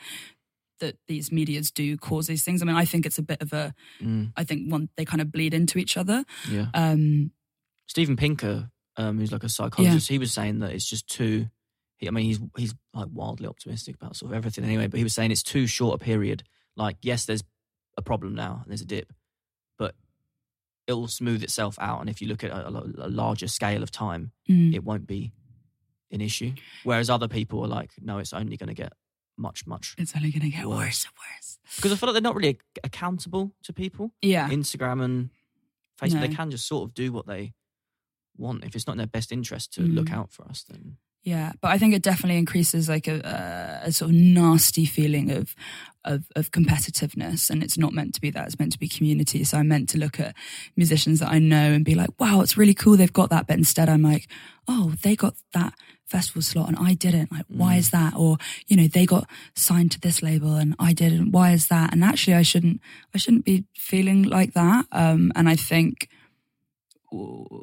that these medias do cause these things i mean i think it's a bit of a Mm. i think one they kind of bleed into each other yeah. um Steven Pinker, um, who's like a psychologist, he was saying that it's just too. I mean, he's he's like wildly optimistic about sort of everything anyway. But he was saying it's too short a period. Like, yes, there's a problem now and there's a dip, but it'll smooth itself out. And if you look at a, a larger scale of time, mm, it won't be an issue. Whereas other people are like, no, it's only going to get much, much. it's only going to get Worse. and worse Because I feel like they're not really accountable to people. yeah Instagram and Facebook, they No. can just sort of do what they want. If it's not in their best interest to look Mm. out for us, then Yeah, but I think it definitely increases like a, a, sort of nasty feeling of, of of competitiveness, and it's not meant to be that. It's meant to be community. So I'm meant to look at musicians that I know and be like, "Wow, it's really cool they've got that." But instead, I'm like, "Oh, they got that festival slot and I didn't. Like, why is that?" Or you know, they got signed to this label and I didn't. Why is that? And actually, I shouldn't. I shouldn't be feeling like that. Um, and I think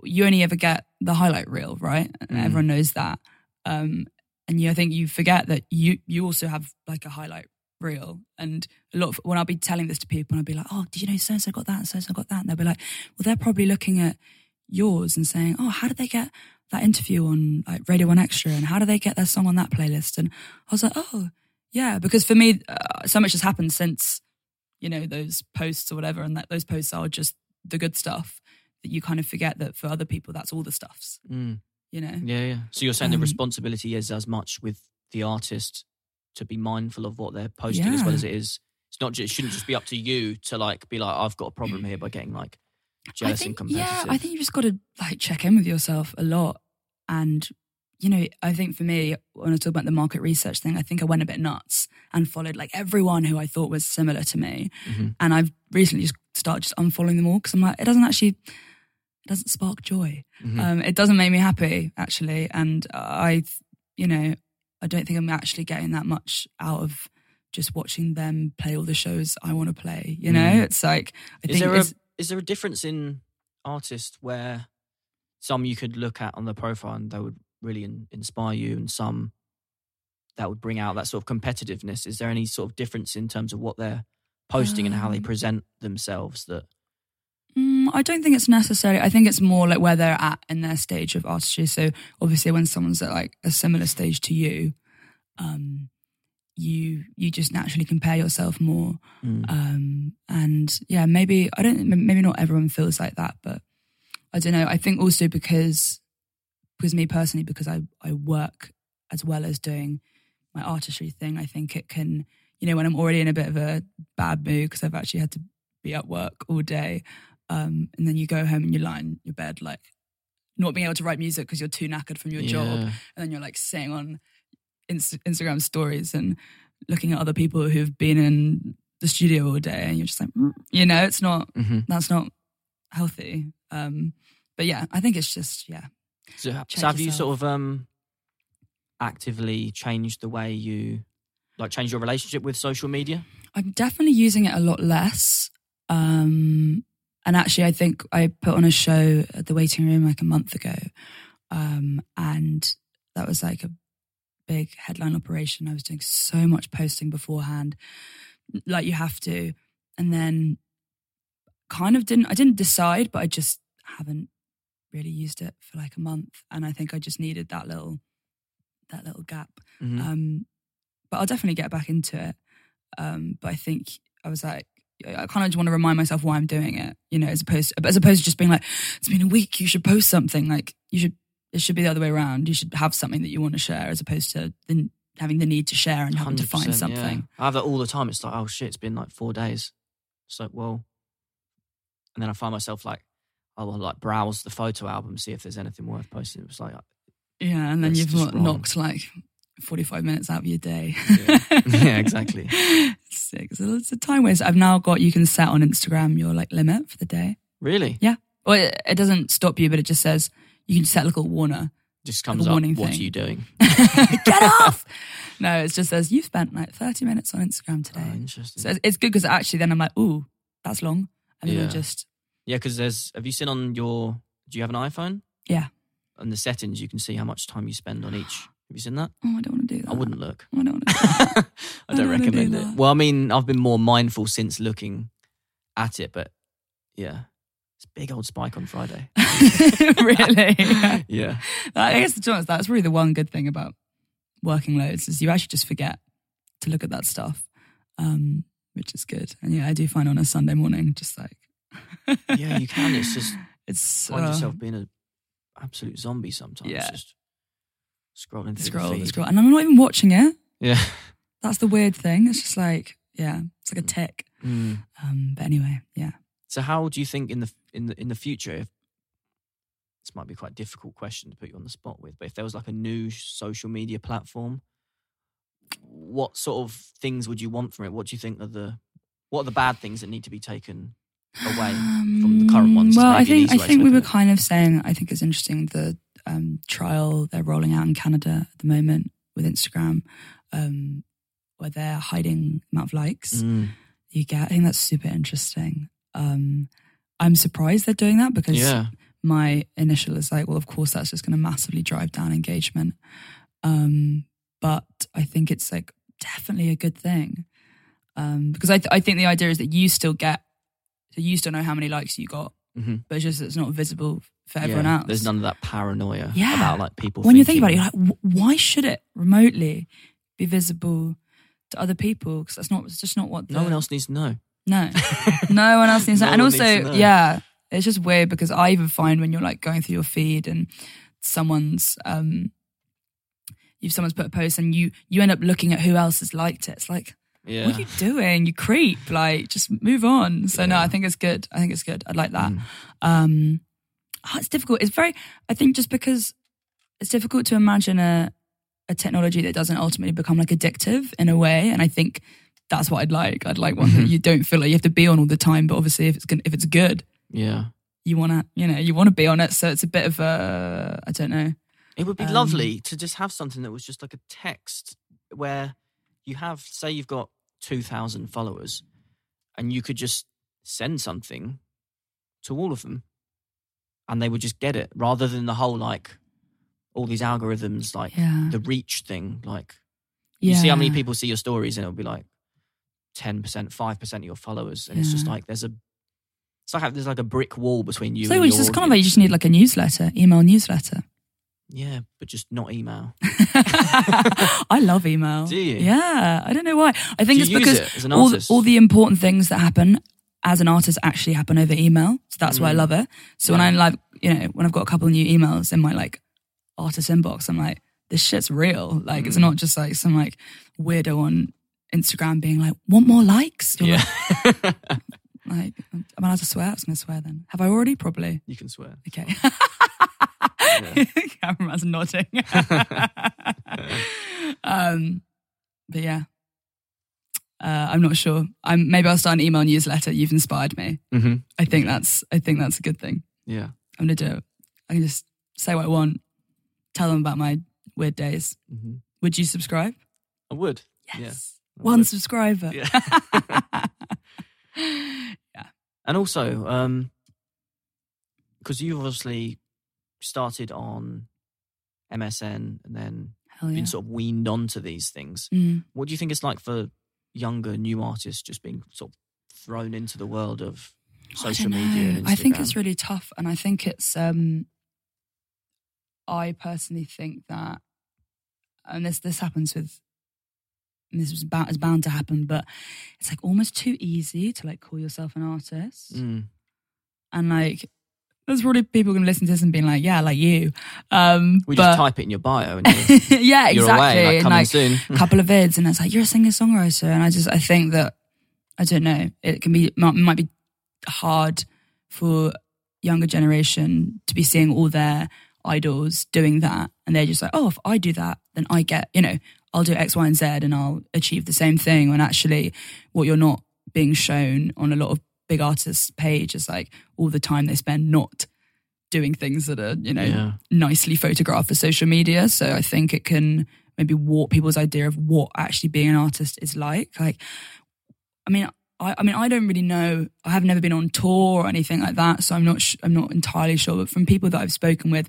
you only ever get the highlight reel, right? And Mm. everyone knows that. Um, and I think you forget that you you also have like a highlight reel. And a lot of when I'll be telling this to people, and I'll be like, "Oh, did you know so and so got that? So and so got that?" And they'll be like, "Well, they're probably looking at yours and saying, "Oh, how did they get that interview on like Radio One Extra? And how do they get their song on that playlist?" And I was like, "Oh, yeah," because for me, uh, so much has happened since you know those posts or whatever, and that those posts are just the good stuff that you kind of forget that for other people that's all the stuffs. mm, You know, yeah, yeah. So you're saying the Um, responsibility is as much with the artist to be mindful of what they're posting as well as it is. It's not. Just, it shouldn't just be up to you to like be like, I've got a problem here by getting like jealous I think, and competitive. Yeah, I think you just got to like check in with yourself a lot. And, you know, I think for me, when I talk about the market research thing, I think I went a bit nuts and followed like everyone who I thought was similar to me. Mhm. And I've recently just started just unfollowing them all because I'm like, it doesn't actually, it doesn't spark joy. Mhm. Um, it doesn't make me happy actually. And I, you know, I don't think I'm actually getting that much out of just watching them play all the shows I want to play. You know, Mm. it's like, I is think there a is there a difference in artists where some you could look at on the profile and they would really in, inspire you, and some that would bring out that sort of competitiveness? Is there any sort of difference in terms of what they're posting and how they Um, present themselves? That Mm, I don't think it's necessary. I think it's more like where they're at in their stage of artistry. So obviously, when someone's at like a similar stage to you, um, you you just naturally compare yourself more. Mm. Um, and yeah, maybe I don't. Maybe not everyone feels like that, but I don't know. I think also because because me personally, because I I work as well as doing my artistry thing. I think it can, you know, when I'm already in a bit of a bad mood because I've actually had to be at work all day. Um, and then you go home and you lie in your bed, like not being able to write music because you're too knackered from your job. And then you're like sitting on Inst- Instagram stories and looking at other people who've been in the studio all day. And you're just like, "Mm," you know, it's not, Mhm. that's not healthy. Um, but yeah, I think it's just, yeah. So, so have you sort of um actively changed the way you like change your relationship with social media? I'm definitely using it a lot less. Um, and actually, I think I put on a show at the waiting room like a month ago. Um, and that was like a big headline operation. I was doing so much posting beforehand, like you have to. And then kind of didn't, I didn't decide, but I just haven't really used it for like a month. And I think I just needed that little, that little gap. Mhm. Um, but I'll definitely get back into it. Um, but I think I was like, I kind of just want to remind myself why I'm doing it, you know, as opposed as opposed to just being like, it's been a week, you should post something. Like you should, it should be the other way around. You should have something that you want to share, as opposed to the, having the need to share and having to find something. yeah. I have that all the time. It's like, oh shit, it's been like four days. It's like, well, and then I find myself like, oh, I will like browse the photo album, see if there's anything worth posting. It was like, uh, Yeah, and then you've just what, wrong. knocked like 45 minutes out of your day. Yeah. Yeah, exactly. (laughs) Sick. So it's a time waste. I've now got you can set on Instagram your like limit for the day. really? Yeah. Well, it, it doesn't stop you, but it just says you can set a little warner. Just comes a up. warning What thing. are you doing? (laughs) Get off! (laughs) No, it just says you've spent like 30 minutes on Instagram Oh, today. interesting. so it's, good because actually then I'm like, ooh, that's long. And then Yeah. I just, yeah, because there's. Have you seen on your? Do you have an iPhone? Yeah. On the settings, you can see how much time you spend on each. Have you seen that? oh, I don't want to (laughs) do that. I wouldn't look. I don't want to I I don't don't wanna do recommend that. it. Well, I mean, I've been more mindful since looking at it, but yeah, it's a big old spike on Friday. (laughs) really? (laughs) yeah. I guess be honest, that's really the one good thing about working loads is you actually just forget to look at that stuff, um, which is good. And yeah, I do find on a Sunday morning, just like Yeah, you can. It's just it's find uh, yourself being an absolute zombie sometimes. Yeah. Just scrolling through scroll, the feed. scroll, and I'm not even watching it. Yeah. (laughs) That's the weird thing. It's just like yeah, it's like a tick. Mm. Um, but anyway, yeah. So how do you think in the in the in the future? If, this might be quite a difficult question to put you on the spot with, but if there was like a new social media platform, what sort of things would you want from it? What do you think are the what are the bad things that need to be taken away from the current ones? Um, Well, I think I easy way to think we were it. kind of saying. I think it's interesting the um, trial they're rolling out in Canada at the moment with Instagram, um, where they're hiding the amount of likes Mm, you get. I think that's super interesting. Um, I'm surprised they're doing that because yeah, my initial is like, well, of course, that's just going to massively drive down engagement. Um, but I think it's like definitely a good thing um, because I, th- I think the idea is that you still get, so you still know how many likes you got, hmm but it's just it's not visible for everyone yeah. else. There's none of that paranoia Yeah. about like people. when you think about it, you're like, why should it remotely be visible to other people? Because that's not, it's just not what the, (laughs) no one else needs to know. No, no one else needs No that. And also, to know. yeah, it's just weird because I even find when you're like going through your feed and someone's um, if someone's put a post and you you end up looking at who else has liked it. It's like, Yeah, what are you doing? You creep. Like, just move on. So no, I think it's good. I think it's good. I'd like that. Mm. Um, oh, it's difficult. It's very. I think just because it's difficult to imagine a a technology that doesn't ultimately become like addictive in a way, and I think that's what I'd like. I'd like one that you don't feel like you have to be on all the time, but obviously if it's good, if it's good, yeah. you want to, you know, you want to be on it. So it's a bit of a, I don't know. It would be Um, lovely to just have something that was just like a text where you have, say, you've got 2,000 followers and you could just send something to all of them and they would just get it rather than the whole like all these algorithms, like Yeah. the reach thing. Like, yeah. you see how many people see your stories and it'll be like 10%, 5% of your followers. And it's just like there's a, it's like there's like a brick wall between you So and it's your just kind of like you just need like a newsletter, email newsletter. Yeah, but just not email. (laughs) I love email. Do you? Yeah, I don't know why. I think Do it's use because it all the, all the important things that happen as an artist actually happen over email. So that's why I Mm. love it. So when Yeah. I like, you know, when I've got a couple of new emails in my like artist inbox, I'm like, this shit's real. Like it's Mm. not just like some like weirdo on Instagram being like, want more likes? You're Yeah. Like, (laughs) like, am I allowed to swear? I was going to swear then. Have I already? Probably. you can swear. Okay. (laughs) (laughs) Cameraman's nodding. um, but yeah, uh, I'm not sure. I'm maybe I'll start an email newsletter. You've inspired me. Mm-hmm. I think that's I think that's a good thing. Yeah. I'm gonna do it. I can just say what I want, tell them about my weird days. Mm-hmm. Would you subscribe? I would. Yes, I one would. subscriber. Yeah. (laughs) yeah. And also, um, because you obviously started on MSN and then yeah. been sort of weaned onto these things. Mm. What do you think it's like for younger new artists just being sort of thrown into the world of I social don't media? I think it's really tough, and I think it's. um I personally think that, and this this happens with. And this was about is bound to happen, but it's like almost too easy to like call yourself an artist, Mm. and like there's probably people going to listen to this and being like, yeah, like you. Um, We but just type it in your bio and (laughs) you're, yeah, exactly. away, like coming like soon. a couple of (laughs) vids, and it's like you're a singer songwriter, and I just I think that I don't know it can be might, might be hard for younger generation to be seeing all their idols doing that, and they're just like, oh, if I do that, then I get you know I'll do X, Y, and Z, and I'll achieve the same thing. When actually, what you're not being shown on a lot of big artists' page is like all the time they spend not doing things that are you know Yeah. nicely photographed for social media. So I think it can maybe warp people's idea of what actually being an artist is like. Like, I mean, I, I mean, I don't really know. I have never been on tour or anything like that, so I'm not. Sh- I'm not entirely sure. But from people that I've spoken with,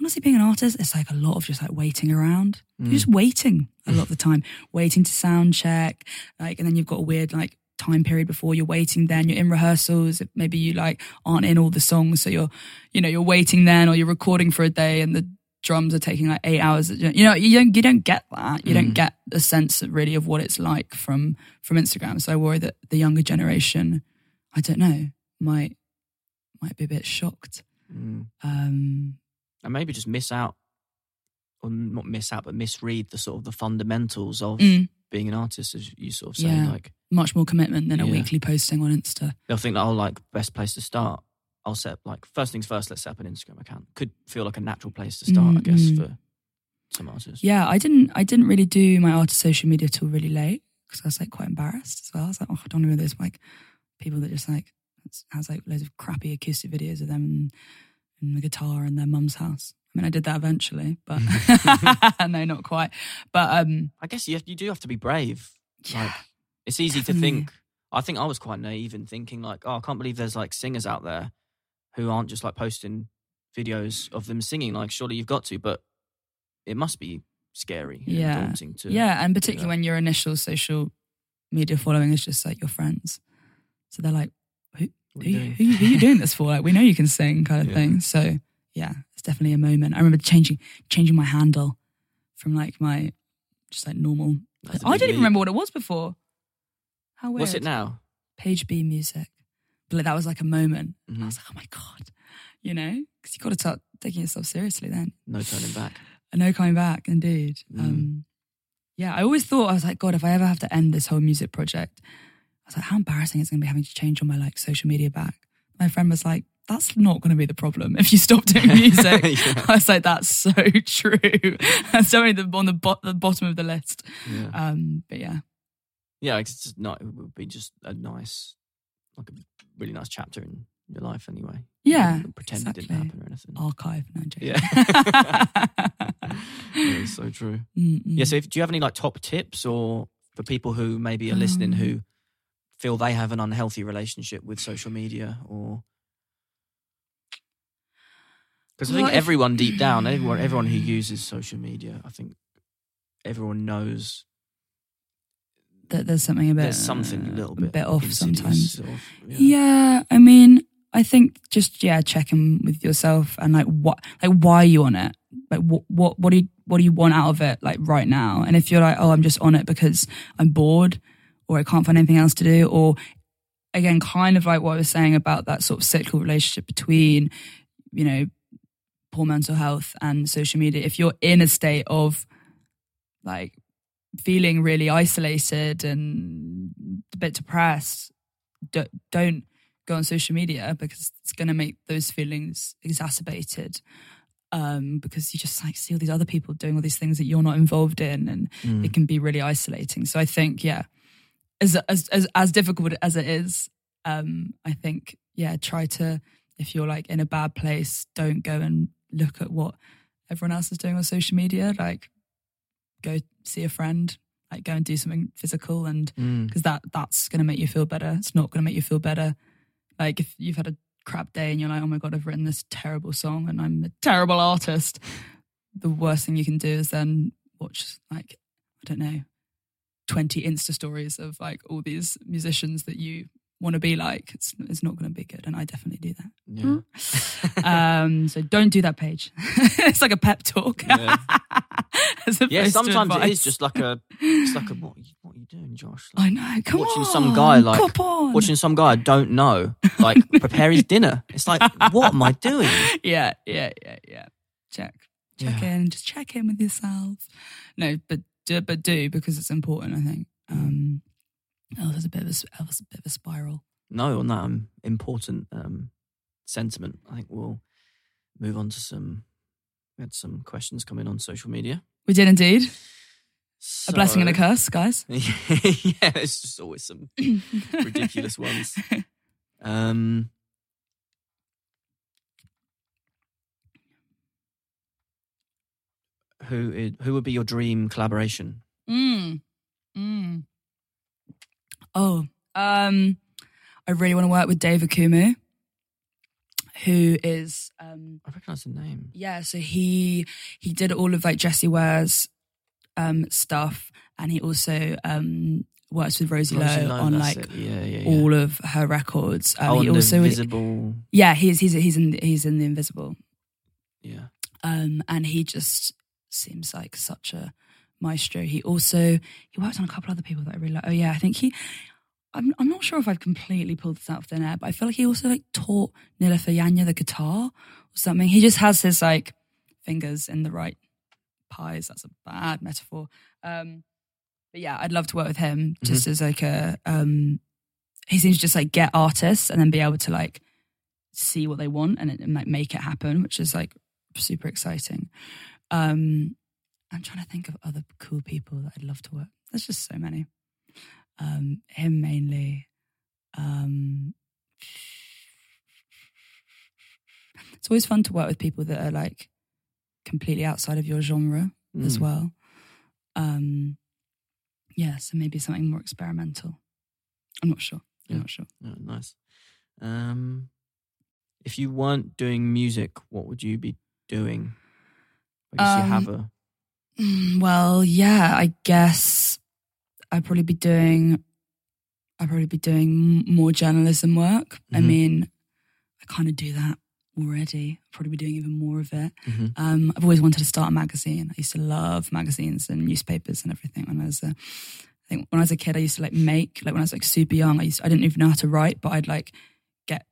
honestly, being an artist, it's like a lot of just like waiting around. Mm. You're just waiting a lot of (laughs) the time, waiting to sound check, like, and then you've got a weird like time period before you're waiting. Then you're in rehearsals. Maybe you like aren't in all the songs, so you're, you know, you're waiting then, or you're recording for a day, and the drums are taking like eight hours. You know, you don't you don't get that. You don't Mm. get a sense of really of what it's like from from Instagram. So I worry that the younger generation, I don't know, might might be a bit shocked. Mm. Um, and maybe just miss out or not miss out but misread the sort of the fundamentals of mm, being an artist, as you sort of say. Yeah. Like Much more commitment than a weekly posting on Insta. they'll think that oh, like best place to start. I'll set like first things first. Let's set up an Instagram account. Could feel like a natural place to start, I guess, Mm, mm. for some artists. Yeah, I didn't. I didn't really do my artist social media till really late because I was like quite embarrassed as well. I was like, oh, I don't know those like people that just like has like loads of crappy acoustic videos of them and, and the guitar in their mum's house. I mean, I did that eventually, but (laughs) (laughs) no, not quite. But um, I guess you have, you do have to be brave. yeah, Like it's easy to think. I think I was quite naive in thinking like, oh, I can't believe there's like singers out there who aren't just like posting videos of them singing. Like, surely you've got to, but it must be scary, and Yeah. daunting to. yeah, and particularly when your initial social media following is just like your friends, so they're like, who, are you you- doing? who, who are you doing this for? Like, we know you can sing, kind of (laughs) Yeah. thing. So yeah, it's definitely a moment. I remember changing changing my handle from like my just like normal. I didn't even leap. remember what it was before. How weird. What's it now? Page B music. But like, that was like a moment. And I was like, oh my god, you know, because you got to start taking yourself seriously then. No turning back. And (sighs) no coming back, indeed. Mm. Um, yeah, I always thought I was like, God, if I ever have to end this whole music project, I was like, how embarrassing it's going to be having to change all my like social media back. My friend was like, that's not going to be the problem if you stop doing (laughs) music. Yeah. (laughs) I was like, that's so (laughs) true. That's definitely the, on the, bo- the bottom of the list. Yeah. Um, but yeah, yeah, it's just not. It would be just a nice, like a really nice chapter in your life, anyway. Yeah, pretend it didn't happen or anything. archive. No, I'm. Yeah, it's so true. Mm, mm. Yeah. So, if, do you have any like top tips or for people who maybe are listening Um. who feel they have an unhealthy relationship with social media or? Because I think if- everyone deep down, everyone, everyone who uses social media, I think everyone knows that there's something a bit there's something uh, a little bit, bit off sometimes. or- yeah. Yeah. I mean, I think just yeah, checking with yourself and like what, like why are you on it? Like what, what, what do you, what do you want out of it? Like right now? And if you're like, oh, I'm just on it because I'm bored, or I can't find anything else to do, or again, kind of like what I was saying about that sort of cyclical relationship between, you know, poor mental health and social media. If you're in a state of like feeling really isolated and a bit depressed, don't, don't go on social media because it's going to make those feelings exacerbated. Um, because you just like see all these other people doing all these things that you're not involved in, and Mm. it can be really isolating. So I think, yeah, as as as, as difficult as it is, um, I think, yeah, try to if you're like in a bad place, don't go and look at what everyone else is doing on social media. Like, go see a friend, like go and do something physical, and Mm. because that that's going to make you feel better. It's not going to make you feel better. Like if you've had a crap day and you're like, oh my god, I've written this terrible song and I'm a terrible artist. The worst thing you can do is then watch like I don't know, twenty Insta stories of like all these musicians that you want to be like. It's it's not going to be good, and I definitely do Yeah. that. (laughs) um, so don't do that page. (laughs) it's like a pep talk. Yeah. (laughs) As Yeah, opposed to sometimes it is just like a, it's like a, what, are you- what are you doing, Josh? I know. Come watching on, some guy, like, come on. Watching some guy I don't know, like prepare his dinner. It's like, what am I doing? yeah, yeah, yeah, yeah. Check, check Yeah. in, just check in with yourself. No, but do, but do because it's important. I think. Um, oh, there's a bit of a, oh, a bit of a spiral. No, on that um, important um, sentiment, I think we'll move on to some. We had some questions coming on social media. We did indeed a blessing and a curse, guys. (laughs) yeah, it's just always some (laughs) ridiculous ones. (laughs) Um, who is, who would be your dream collaboration? Mm. Mm. Oh, um, I really want to work with Dave Okumu, who is um, I recognise the name. yeah. So he he did all of like Jessie Ware's um stuff, and he also um works with Rosie, Rosie Lowe Lowe, on like yeah, yeah, yeah. all of her records. Um, oh, he also the visible. yeah he's he's he's in he's in the Invisible. Yeah, um, and he just seems like such a maestro. He also he worked on a couple other people that I really like. Oh yeah, I think he. I'm I'm not sure if I've completely pulled this out of thin air, but I feel like he also like taught Nilüfer Yanya the guitar or something. He just has his like fingers in the right pies. That's a bad metaphor. Um, but yeah, I'd love to work with him just as like a. um He seems to just like get artists and then be able to like see what they want and, and like make it happen, which is like super exciting. Um I'm trying to think of other cool people that I'd love to work. There's just so many. Um, him mainly. Um, it's always fun to work with people that are like completely outside of your genre as Mm. well. Um, yeah, so maybe something more experimental. I'm not sure. I'm Yeah. not sure. Oh, nice. Um, if you weren't doing music, what would you be doing? I guess you Um, have a. Mm, Well, yeah, I guess I'd probably be doing. I'd probably be doing more journalism work. I Mhm. mean, I kind of do that already. I'll probably be doing even more of it. Mhm. Um, I've always wanted to start a magazine. I used to love magazines and newspapers and everything when I was a. I think when I was a kid, I used to like make like when I was like super young. I used I didn't even know how to write, but I'd like get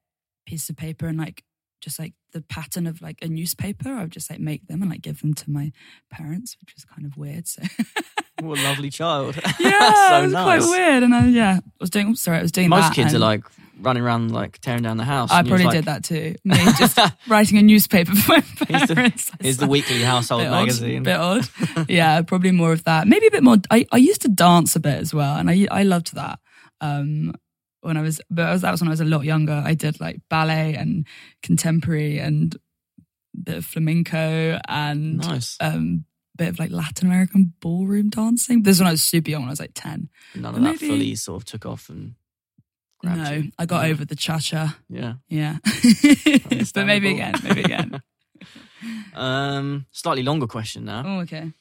pieces of paper and like just like the pattern of like a newspaper. I would just like make them and like give them to my parents, which was kind of weird. So What a lovely child. (laughs) (laughs) yeah, so it was nice. quite weird. And I yeah, I was doing. Sorry, I was doing that. Most kids are like running around like tearing down the house. I probably like, did that too. Me just (laughs) writing a newspaper for my Here's the- parents. Here's the weekly household bit magazine. Odd, bit odd. yeah, probably more of that. Maybe a bit more. I, I used to dance a bit as well, and I I loved that. Um, when I was, but I was, that was when I was a lot younger. I did like ballet and contemporary and a bit of flamenco and Nice. um, bit of like Latin American ballroom dancing. This is when I was super young. When I was like ten. None of that maybe- fully sort of took off and grabbed no, you. I got Yeah. over the cha cha. Yeah. Yeah, (laughs) but maybe again, maybe again. (laughs) Um, slightly longer question now. oh, okay.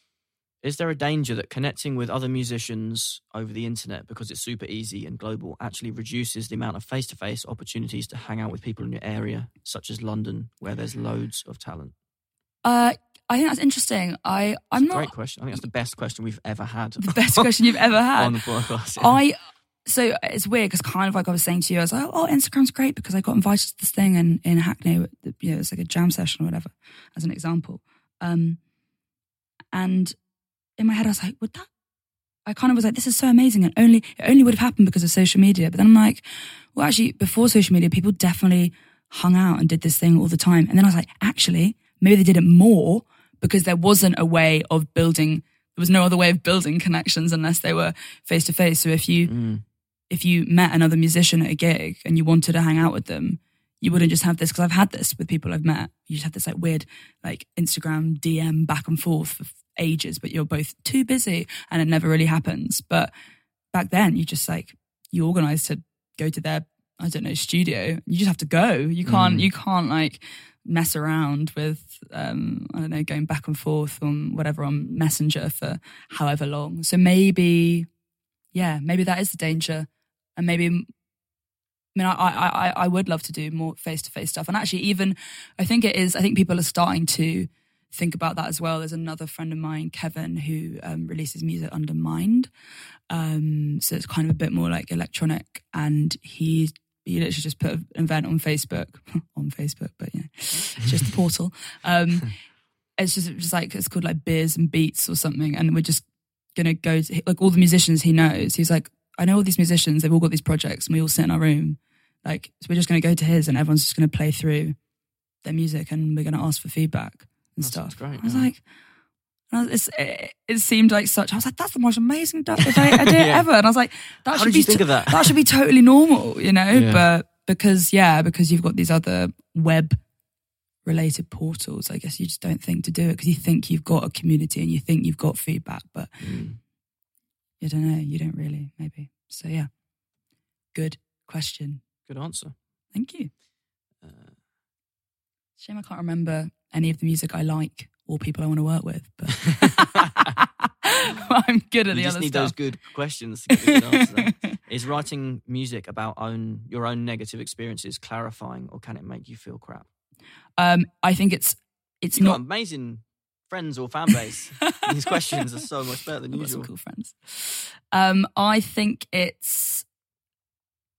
Is there a danger that connecting with other musicians over the internet because it's super easy and global actually reduces the amount of face to face opportunities to hang out with people in your area, such as London, where there's loads of talent? Uh, I think that's interesting. I I'm not Great question. I think that's the best question we've ever had. the best question you've ever (laughs) had. on the podcast. yeah. I so it's weird because kind of like I was saying to you, I was like, oh, Instagram's great because I got invited to this thing in in Hackney. You know, it's like a jam session or whatever, as an example. Um, and in my head, I was like, would that? I kind of was like, this is so amazing, and only it only would have happened because of social media. But then I'm like, well, actually, before social media, people definitely hung out and did this thing all the time. And then I was like, actually, maybe they did it more because there wasn't a way of building. There was no other way of building connections unless they were face to face. So if you Mm, if you met another musician at a gig and you wanted to hang out with them, you wouldn't just have this because I've had this with people I've met. You just have this like weird like Instagram DM back and forth for ages, but you're both too busy and it never really happens. But back then, you just like you organize to go to their I don't know studio. You just have to go. You can't Mm. you can't like mess around with um I don't know going back and forth on whatever on Messenger for however long. So maybe yeah, maybe that is the danger, and maybe. I mean, I, I, I, I would love to do more face to face stuff, and actually, even I think it is. I think people are starting to think about that as well. There's another friend of mine, Kevin, who um, releases music under Mind, um, so it's kind of a bit more like electronic, and he he literally just put an event on Facebook, (laughs) on Facebook, but yeah, it's just the portal. Um, (laughs) it's just just like it's called like beers and beats or something, and we're just gonna go to like all the musicians he knows. He's like, I know all these musicians. They've all got these projects, and we all sit in our room. Like, so we're just gonna go to his, and everyone's just gonna play through their music, and we're gonna ask for feedback and That stuff. great, I was yeah. like. and I was- It's, it, it seemed like such. I was like, "That's the most amazing da- idea idea Yeah. ever." And I was like, "That How should did be to- of that? that should be totally normal, you know. Yeah. But because yeah, because you've got these other web related portals, I guess you just don't think to do it because you think you've got a community and you think you've got feedback, but Mm. you don't know. You don't really, maybe. So yeah, good question. Good answer. Thank you. Uh, Shame I can't remember any of the music I like or people I want to work with, but (laughs) (laughs) I'm good at you the just other need those good questions to get a good answer. (laughs) Is writing music about own your own negative experiences clarifying, or can it make you feel crap? um, I think it's it's You've not got amazing friends or fan base. These questions are so much better than I've got some usual. cool friends. Um, I think it's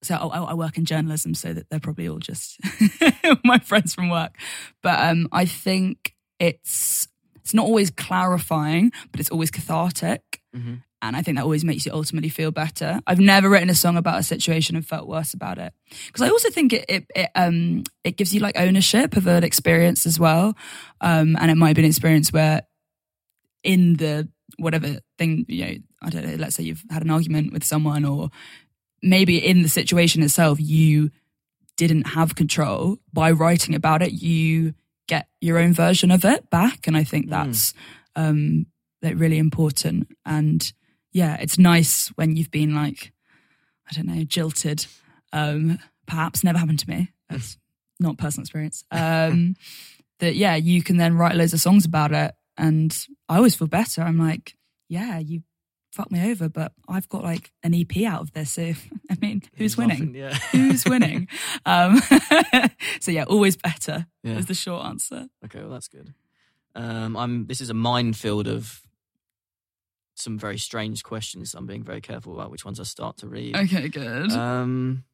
so I, I work in journalism, so that they're probably all just (laughs) my friends from work. But um, I think it's it's not always clarifying, but it's always cathartic. Mhm. and I think that always makes you ultimately feel better. I've never written a song about a situation and felt worse about it because I also think it it it, um, it gives you like ownership of an experience as well, um, and it might be an experience where in the whatever thing you know I don't know. Let's say you've had an argument with someone, or maybe in the situation itself you didn't have control. By writing about it, you get your own version of it back, and I think that's um, like really important and yeah, it's nice when you've been like, I don't know, jilted. Um, perhaps never happened to me. That's (laughs) not personal experience. Um, that yeah, you can then write loads of songs about it, and I always feel better. I'm like, yeah, you fucked me over, but I've got like an EP out of this. So (laughs) I mean, (laughs) who's, winning? Yeah. who's (laughs) winning? Um, so yeah, always better Yeah. is the short answer. Okay, well that's good. Um, I'm. This is a minefield of some very strange questions. I'm being very careful about which ones I start to read. Okay, good. Um,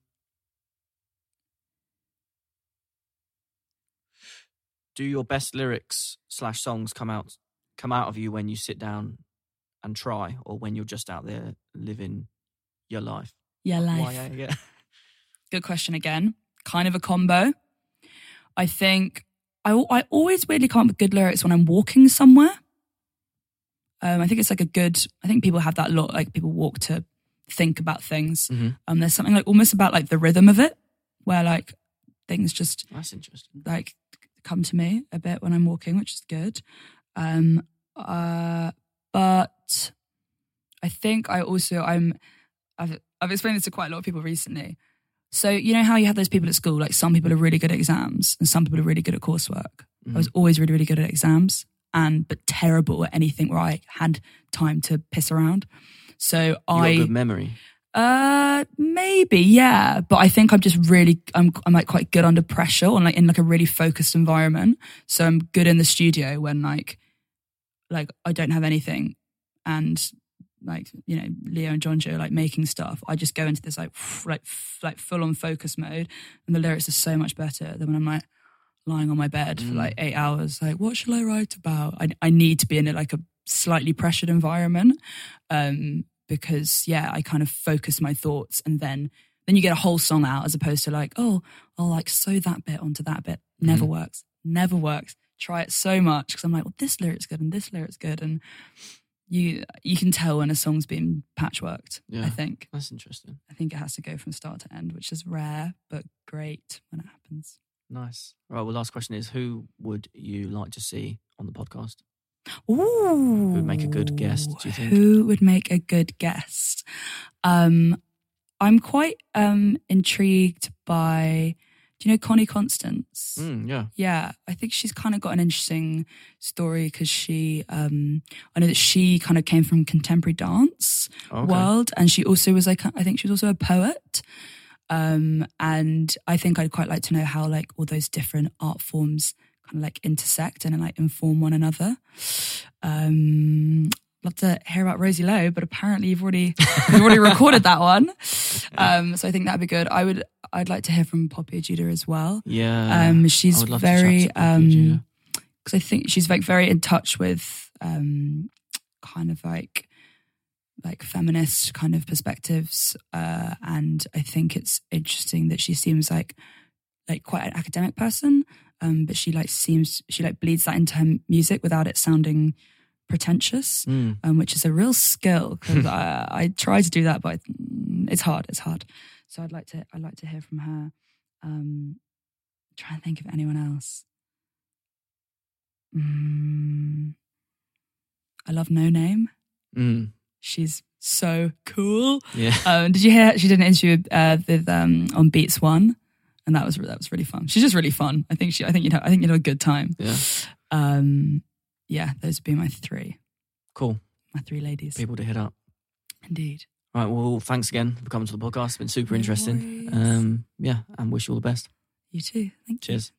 do your best lyrics slash songs come out come out of you when you sit down and try, or when you're just out there living your life? yeah, life. Why, yeah. Good question again. Kind of a combo. I think I, I always weirdly come up with good lyrics when I'm walking somewhere. Um, I think it's like a good. I think people have that a lot. Like people walk to think about things. Mhm. Um, there's something like almost about like the rhythm of it, where like things just That's interesting. like come to me a bit when I'm walking, which is good. Um, uh, but I think I also I'm I've I've explained this to quite a lot of people recently. So you know how you have those people at school, like some people are really good at exams and some people are really good at coursework. I was always really really good at exams and but terrible at anything where I had time to piss around. So You I good memory. uh, maybe, yeah. But I think I'm just really, I'm, I'm like quite good under pressure and like in like a really focused environment. So I'm good in the studio when like, like I don't have anything, and like you know Leo and John Joe like making stuff. I just go into this like like like full on focus mode, and the lyrics are so much better than when I'm like lying on my bed for like eight hours. Like, what shall I write about? I I need to be in a, like a slightly pressured environment um, because yeah, I kind of focus my thoughts and then then you get a whole song out as opposed to like, oh, I'll like sew that bit onto that bit. Never works. Never works. Try it so much because I'm like, well, this lyric's good and this lyric's good, and you you can tell when a song's been patchworked. Yeah. I think That's interesting. I think it has to go from start to end, which is rare but great when it happens. Nice. Right. Well, last question is: Who would you like to see on the podcast? Ooh. would make a good guest, do you think? Who would make a good guest? Um, I'm quite um, intrigued by, do you know Connie Constance? Mm, yeah. Yeah, I think she's kind of got an interesting story because she, um, I know that she kind of came from contemporary dance Okay. world, and she also was like, I think she was also a poet. Um, and I think I'd quite like to know how like all those different art forms kind of like intersect and like inform one another. Um, love to hear about Rosie Lowe, but apparently you've already you've already recorded that one. (laughs) Um, so I think that'd be good. I would I'd like to hear from Poppy Ajudha as well. Yeah. Um, she's would love to chat very to um, because I think she's like very in touch with um, kind of like like feminist kind of perspectives, uh, and I think it's interesting that she seems like like quite an academic person, um, but she like seems she like bleeds that into her music without it sounding pretentious, Mm. um, which is a real skill because (laughs) I, I try to do that, but it's hard. It's hard. So I'd like to I'd like to hear from her. Um, try and think of anyone else. Mm, I love Noname. Mm. She's so cool. Yeah. (laughs) Um, did you hear she did an interview uh, with um, on Beats One, and that was that was really fun. She's just really fun. I think she. I think you'd. Have, I think you'd have a good time. Yeah. Um, yeah, those would be my three. Cool. My three ladies. People to hit up. Indeed. Right. Well, thanks again for coming to the podcast. It's been super No interesting. worries. Um, yeah, and wish you all the best. You too. Thank you. Cheers.